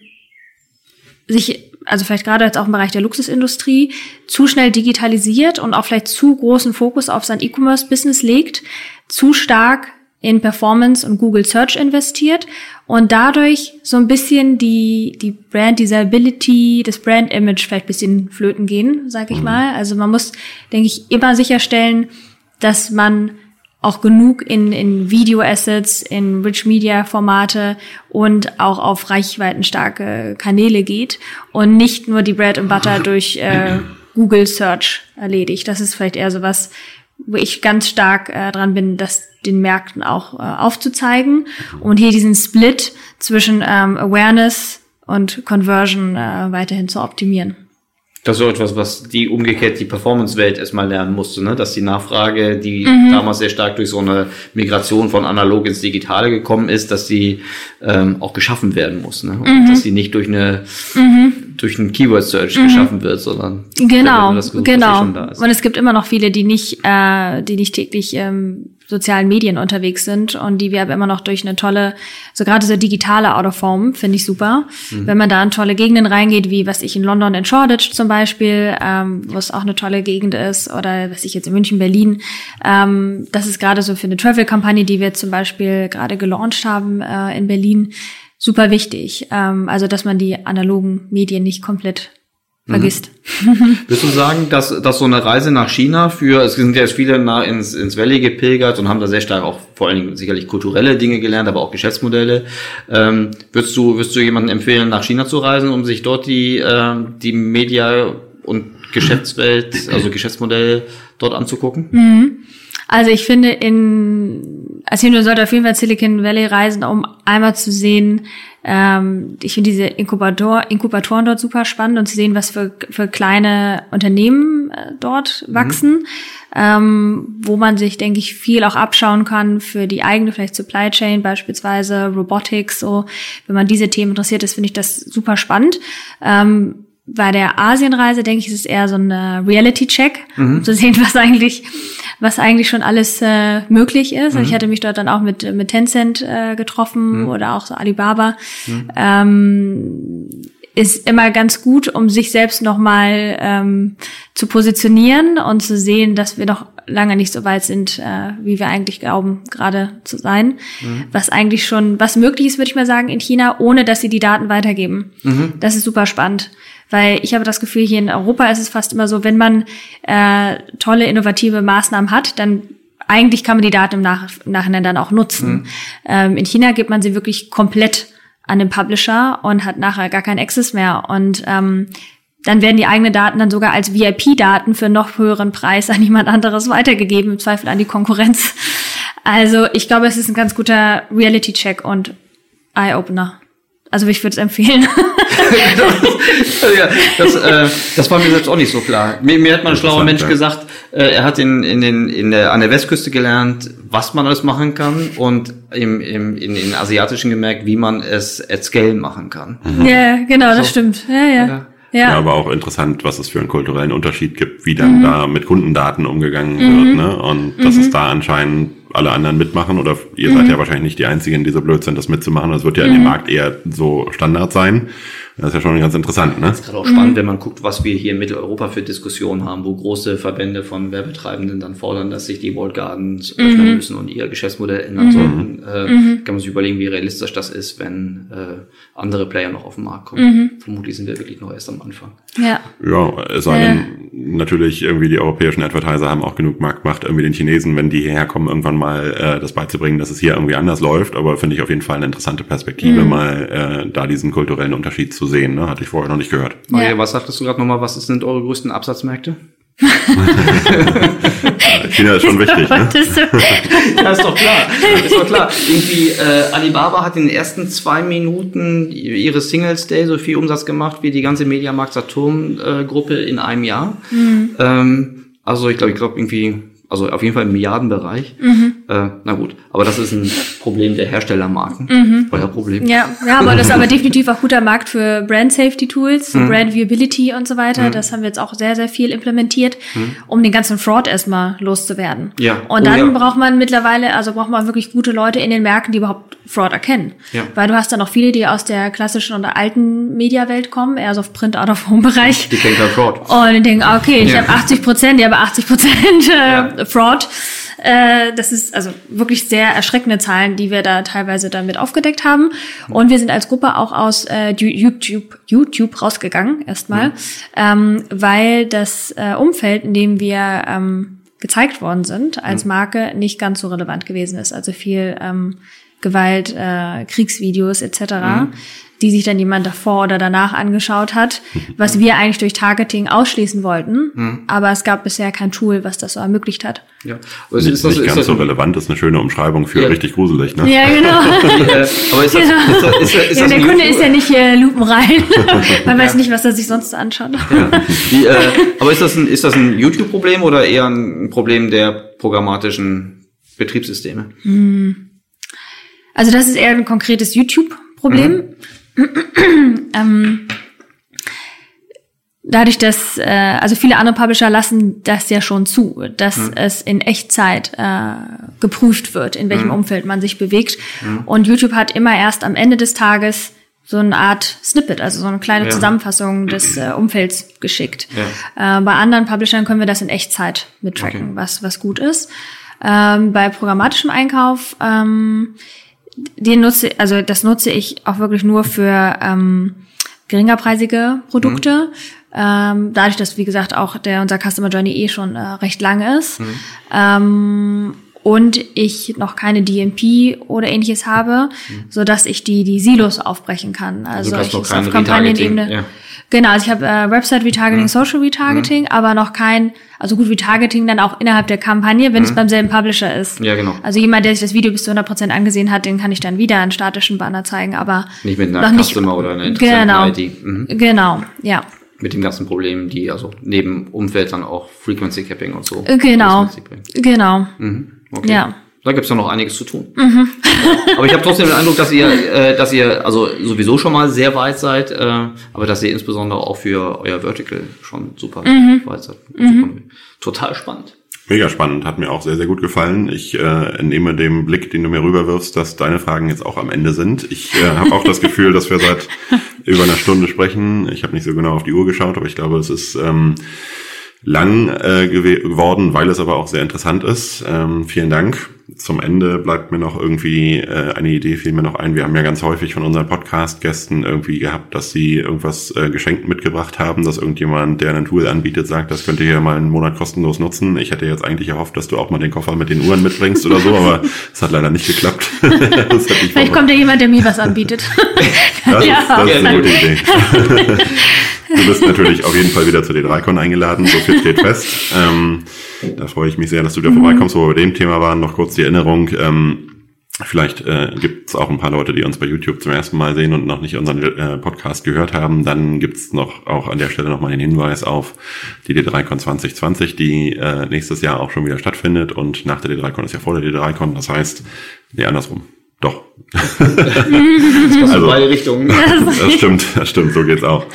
sich also vielleicht gerade jetzt auch im Bereich der Luxusindustrie, zu schnell digitalisiert und auch vielleicht zu großen Fokus auf sein E-Commerce-Business legt, zu stark in Performance und Google Search investiert und dadurch so ein bisschen die, die Brand Desirability, das Brand Image vielleicht ein bisschen flöten gehen, sag ich mhm. mal. Also man muss, denke ich, immer sicherstellen, dass man auch genug in, in Video-Assets, in Rich-Media-Formate und auch auf reichweitenstarke Kanäle geht und nicht nur die Bread and Butter durch äh, Google Search erledigt. Das ist vielleicht eher so was, wo ich ganz stark äh, dran bin, das den Märkten auch äh, aufzuzeigen und hier diesen Split zwischen ähm, Awareness und Conversion äh, weiterhin zu optimieren. Das ist so etwas, was die umgekehrt die Performance-Welt erstmal lernen musste, ne? dass die Nachfrage, die mhm. damals sehr stark durch so eine Migration von analog ins Digitale gekommen ist, dass die ähm, auch geschaffen werden muss. Ne? Und mhm. dass die nicht durch eine mhm. Durch einen Keyword-Search mhm. geschaffen wird, sondern genau, gesucht, genau. Und es gibt immer noch viele, die nicht, äh, die nicht täglich ähm, sozialen Medien unterwegs sind und die wir aber immer noch durch eine tolle, so gerade so digitale Out of Form, finde ich super. Mhm. Wenn man da in tolle Gegenden reingeht, wie was ich in London in Shoreditch zum Beispiel, ähm, wo es auch eine tolle Gegend ist, oder was ich jetzt in München, Berlin, ähm, das ist gerade so für eine Travel-Kampagne, die wir zum Beispiel gerade gelauncht haben äh, in Berlin, super wichtig. Ähm, also, dass man die analogen Medien nicht komplett vergisst. Mhm. Würdest du sagen, dass, dass so eine Reise nach China für, es sind ja jetzt viele nach, ins, ins Valley gepilgert und haben da sehr stark auch vor allen Dingen sicherlich kulturelle Dinge gelernt, aber auch Geschäftsmodelle. Ähm, würdest du, würdest du jemanden empfehlen, nach China zu reisen, um sich dort die, äh, die Media und Geschäftswelt, also Geschäftsmodelle dort anzugucken? Mhm. Also ich finde in, also du sollte auf jeden Fall Silicon Valley reisen, um einmal zu sehen, ähm, ich finde diese Inkubator, Inkubatoren dort super spannend und zu sehen, was für, für kleine Unternehmen äh, dort mhm. wachsen, mhm. ähm, wo man sich, denke ich, viel auch abschauen kann für die eigene vielleicht Supply Chain, beispielsweise Robotics, so. Wenn man diese Themen interessiert ist, finde ich das super spannend. Ähm, bei der Asienreise, denke ich, ist es eher so ein Reality-Check, mhm. um zu sehen, was eigentlich was eigentlich schon alles äh, möglich ist. Mhm. Ich hatte mich dort dann auch mit, mit Tencent äh, getroffen mhm. oder auch so Alibaba. Mhm. Ähm, ist immer ganz gut, um sich selbst nochmal ähm, zu positionieren und zu sehen, dass wir noch lange nicht so weit sind, äh, wie wir eigentlich glauben, gerade zu sein. Mhm. Was eigentlich schon, was möglich ist, würde ich mal sagen, in China, ohne dass sie die Daten weitergeben. Mhm. Das ist super spannend. Weil ich habe das Gefühl, hier in Europa ist es fast immer so, wenn man äh, tolle, innovative Maßnahmen hat, dann eigentlich kann man die Daten im, Nach Nachhinein dann auch nutzen. Mhm. Ähm, in China gibt man sie wirklich komplett an den Publisher und hat nachher gar keinen Access mehr. Und ähm, dann werden die eigenen Daten dann sogar als VIP-Daten für noch höheren Preis an jemand anderes weitergegeben, im Zweifel an die Konkurrenz. Also ich glaube, es ist ein ganz guter Reality-Check und Eye-Opener. Also ich würde es empfehlen. ja, das, äh, das war mir selbst auch nicht so klar. Mir, mir hat mal ein schlauer Mensch ja. gesagt, äh, er hat in, in den, in der, an der Westküste gelernt, was man alles machen kann und im, im, in den asiatischen gemerkt, wie man es at scale machen kann. Mhm. Ja, genau, so. das stimmt. Ja, ja. ja. Ja. ja, aber auch interessant, was es für einen kulturellen Unterschied gibt, wie dann mhm. da mit Kundendaten umgegangen mhm. wird, ne? Und dass es mhm. da anscheinend alle anderen mitmachen oder ihr seid ja mhm. wahrscheinlich nicht die Einzigen, die so blöd sind, das mitzumachen. Das wird ja in dem mhm. Markt eher so Standard sein. Das ist ja schon ganz interessant, ne? Das ist gerade auch spannend, mhm. wenn man guckt, was wir hier in Mitteleuropa für Diskussionen haben, wo große Verbände von Werbetreibenden dann fordern, dass sich die World Gardens mhm. öffnen müssen und ihr Geschäftsmodell ändern mhm. sollten. Äh, mhm. Kann man sich überlegen, wie realistisch das ist, wenn äh, andere Player noch auf den Markt kommen. Mhm. Vermutlich sind wir wirklich noch erst am Anfang. Ja. Ja, es sei denn, natürlich irgendwie die europäischen Advertiser haben auch genug Marktmacht, irgendwie den Chinesen, wenn die hierher kommen, irgendwann mal äh, das beizubringen, dass es hier irgendwie anders läuft. Aber finde ich auf jeden Fall eine interessante Perspektive, mhm. mal äh, da diesen kulturellen Unterschied zu sehen. Ne? Hatte ich vorher noch nicht gehört. Maria, ja. was sagtest du gerade nochmal? Was sind eure größten Absatzmärkte? China ist schon wichtig. Ne? ja, ist doch klar. Ist doch klar. Irgendwie äh, Alibaba hat in den ersten zwei Minuten ihres Singles Day so viel Umsatz gemacht wie die ganze Mediamarkt Saturn äh, Gruppe in einem Jahr. Mhm. Ähm, also ich glaube, ich glaube irgendwie Also auf jeden Fall im Milliardenbereich. Mhm. Äh, na gut, aber das ist ein Problem der Herstellermarken. Euer Problem. Mhm. Ja, ja, aber das ist aber definitiv auch guter Markt für Brand Safety Tools, Brand Viewability und so weiter. Das haben wir jetzt auch sehr, sehr viel implementiert, um den ganzen Fraud erstmal loszuwerden. Ja. Und Oh dann ja. braucht man mittlerweile, also braucht man wirklich gute Leute in den Märkten, die überhaupt Fraud erkennen. Ja. Weil du hast dann auch viele, die aus der klassischen oder alten Mediawelt kommen, eher so auf Print out of home Bereich. Die kennen kein Fraud. Und die denken, okay, ich Ja. habe 80 Prozent, die haben 80 Prozent äh, Fraud. Äh, das ist also wirklich sehr erschreckende Zahlen, die wir da teilweise damit aufgedeckt haben. Und wir sind als Gruppe auch aus äh, YouTube, YouTube rausgegangen erstmal, ähm, weil das äh, Umfeld, in dem wir ähm, gezeigt worden sind als Marke, nicht ganz so relevant gewesen ist. Also viel ähm, Gewalt, äh, Kriegsvideos etc., die sich dann jemand davor oder danach angeschaut hat, was wir eigentlich durch Targeting ausschließen wollten. Aber es gab bisher kein Tool, was das so ermöglicht hat. Ja. Aber ist, Nicht, ist das, nicht ist ganz das so relevant, ist eine schöne Umschreibung für Ja. richtig gruselig, ne? Ja, genau. aber ist das, ist das, ist das, ist ja, das der Kunde ist ja nicht äh, lupenrein. Man weiß nicht, was er sich sonst so anschaut. Die, äh, aber ist das ein, ist das ein YouTube-Problem oder eher ein Problem der programmatischen Betriebssysteme? Also das ist eher ein konkretes YouTube-Problem. ähm, dadurch, dass äh, also viele andere Publisher lassen das ja schon zu, dass es in Echtzeit äh, geprüft wird, in welchem Umfeld man sich bewegt. Und YouTube hat immer erst am Ende des Tages so eine Art Snippet, also so eine kleine Ja. Zusammenfassung des äh, Umfelds geschickt. Äh, bei anderen Publishern können wir das in Echtzeit mittracken, Okay. was, was gut ist. Ähm, bei programmatischem Einkauf ähm, den nutze, also das nutze ich auch wirklich nur für ähm, geringerpreisige Produkte. Ähm, dadurch, dass, wie gesagt, auch der, unser Customer Journey eh schon äh, recht lang ist. Ähm, und ich noch keine DMP oder ähnliches habe, so dass ich die, die Silos aufbrechen kann. Also, hast ich auf Kampagnenebene. Ja. Genau, also ich habe äh, Website Retargeting, Social Retargeting, aber noch kein, also gut Retargeting dann auch innerhalb der Kampagne, wenn es beim selben Publisher ist. Ja, genau. Also jemand, der sich das Video bis zu 100% angesehen hat, den kann ich dann wieder einen statischen Banner zeigen, aber Nicht mit einer noch nicht, Customer oder einer interessanten genau, ID. Mhm. Genau, ja. Mit den ganzen Problemen, die also neben Umfeld dann auch Frequency Capping und so. Äh, Genau, genau. Mhm. Okay. Ja. Mhm. Da gibt's ja noch einiges zu tun. aber ich habe trotzdem den Eindruck, dass ihr, äh, dass ihr also sowieso schon mal sehr weit seid, äh, aber dass ihr insbesondere auch für euer Vertical schon super Mhm. weit seid. Super. Total spannend. Mega spannend, hat mir auch sehr, sehr gut gefallen. Ich äh, entnehme dem Blick, den du mir rüberwirfst, dass deine Fragen jetzt auch am Ende sind. Ich äh, habe auch das Gefühl, dass wir seit über einer Stunde sprechen. Ich habe nicht so genau auf die Uhr geschaut, aber ich glaube, es ist ähm, lang äh, geworden, weil es aber auch sehr interessant ist. Ähm, vielen Dank. Zum Ende bleibt mir noch irgendwie äh, eine Idee, fiel mir noch ein. Wir haben ja ganz häufig von unseren Podcast-Gästen irgendwie gehabt, dass sie irgendwas äh, geschenkt mitgebracht haben, dass irgendjemand, der ein Tool anbietet, sagt, das könnt ihr ja mal einen Monat kostenlos nutzen. Ich hätte jetzt eigentlich erhofft, dass du auch mal den Koffer mit den Uhren mitbringst oder so, aber es hat leider nicht geklappt. Vielleicht kommt ja jemand, der mir was anbietet. Das, Ja, ist, das ist eine gute Idee. du bist natürlich auf jeden Fall wieder zu D3Con eingeladen, so viel steht fest. Ähm, da freue ich mich sehr, dass du da vorbeikommst, wo wir bei dem Thema waren. Noch kurz die Erinnerung. Ähm, Vielleicht äh, gibt es auch ein paar Leute, die uns bei YouTube zum ersten Mal sehen und noch nicht unseren äh, Podcast gehört haben. Dann gibt es noch auch an der Stelle nochmal den Hinweis auf die D3Con 2020, die äh, nächstes Jahr auch schon wieder stattfindet. Und nach der D3Con ist ja vor der D3Con. Das heißt, nee, andersrum. Doch. Also beide Richtungen. Das stimmt, das stimmt, so geht's auch.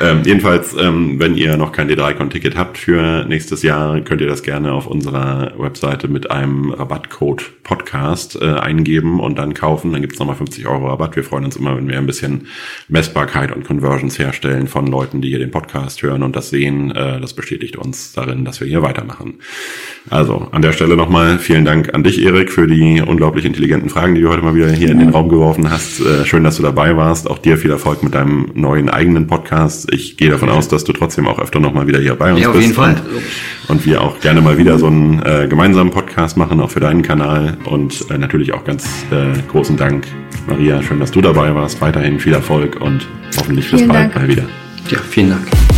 Ähm, jedenfalls, ähm, wenn ihr noch kein D3Con-Ticket habt für nächstes Jahr, könnt ihr das gerne auf unserer Webseite mit einem Rabattcode Podcast äh, eingeben und dann kaufen. Dann gibt's nochmal 50 Euro Rabatt. Wir freuen uns immer, wenn wir ein bisschen Messbarkeit und Conversions herstellen von Leuten, die hier den Podcast hören und das sehen. Äh, das bestätigt uns darin, dass wir hier weitermachen. Also, an der Stelle nochmal vielen Dank an dich, Erik, für die unglaublich intelligenten Fragen, die du heute mal wieder hier in den Raum geworfen hast. Äh, schön, dass du dabei warst. Auch dir viel Erfolg mit deinem neuen eigenen Podcast. Ich gehe davon aus, dass du trotzdem auch öfter nochmal wieder hier bei uns Ja, auf bist. jeden Fall. Und, und wir auch gerne mal wieder so einen äh, gemeinsamen Podcast machen, auch für deinen Kanal. Und äh, natürlich auch ganz äh, großen Dank, Maria. Schön, dass du dabei warst. Weiterhin viel Erfolg und hoffentlich bis bald Dank. mal wieder. Ja, vielen Dank.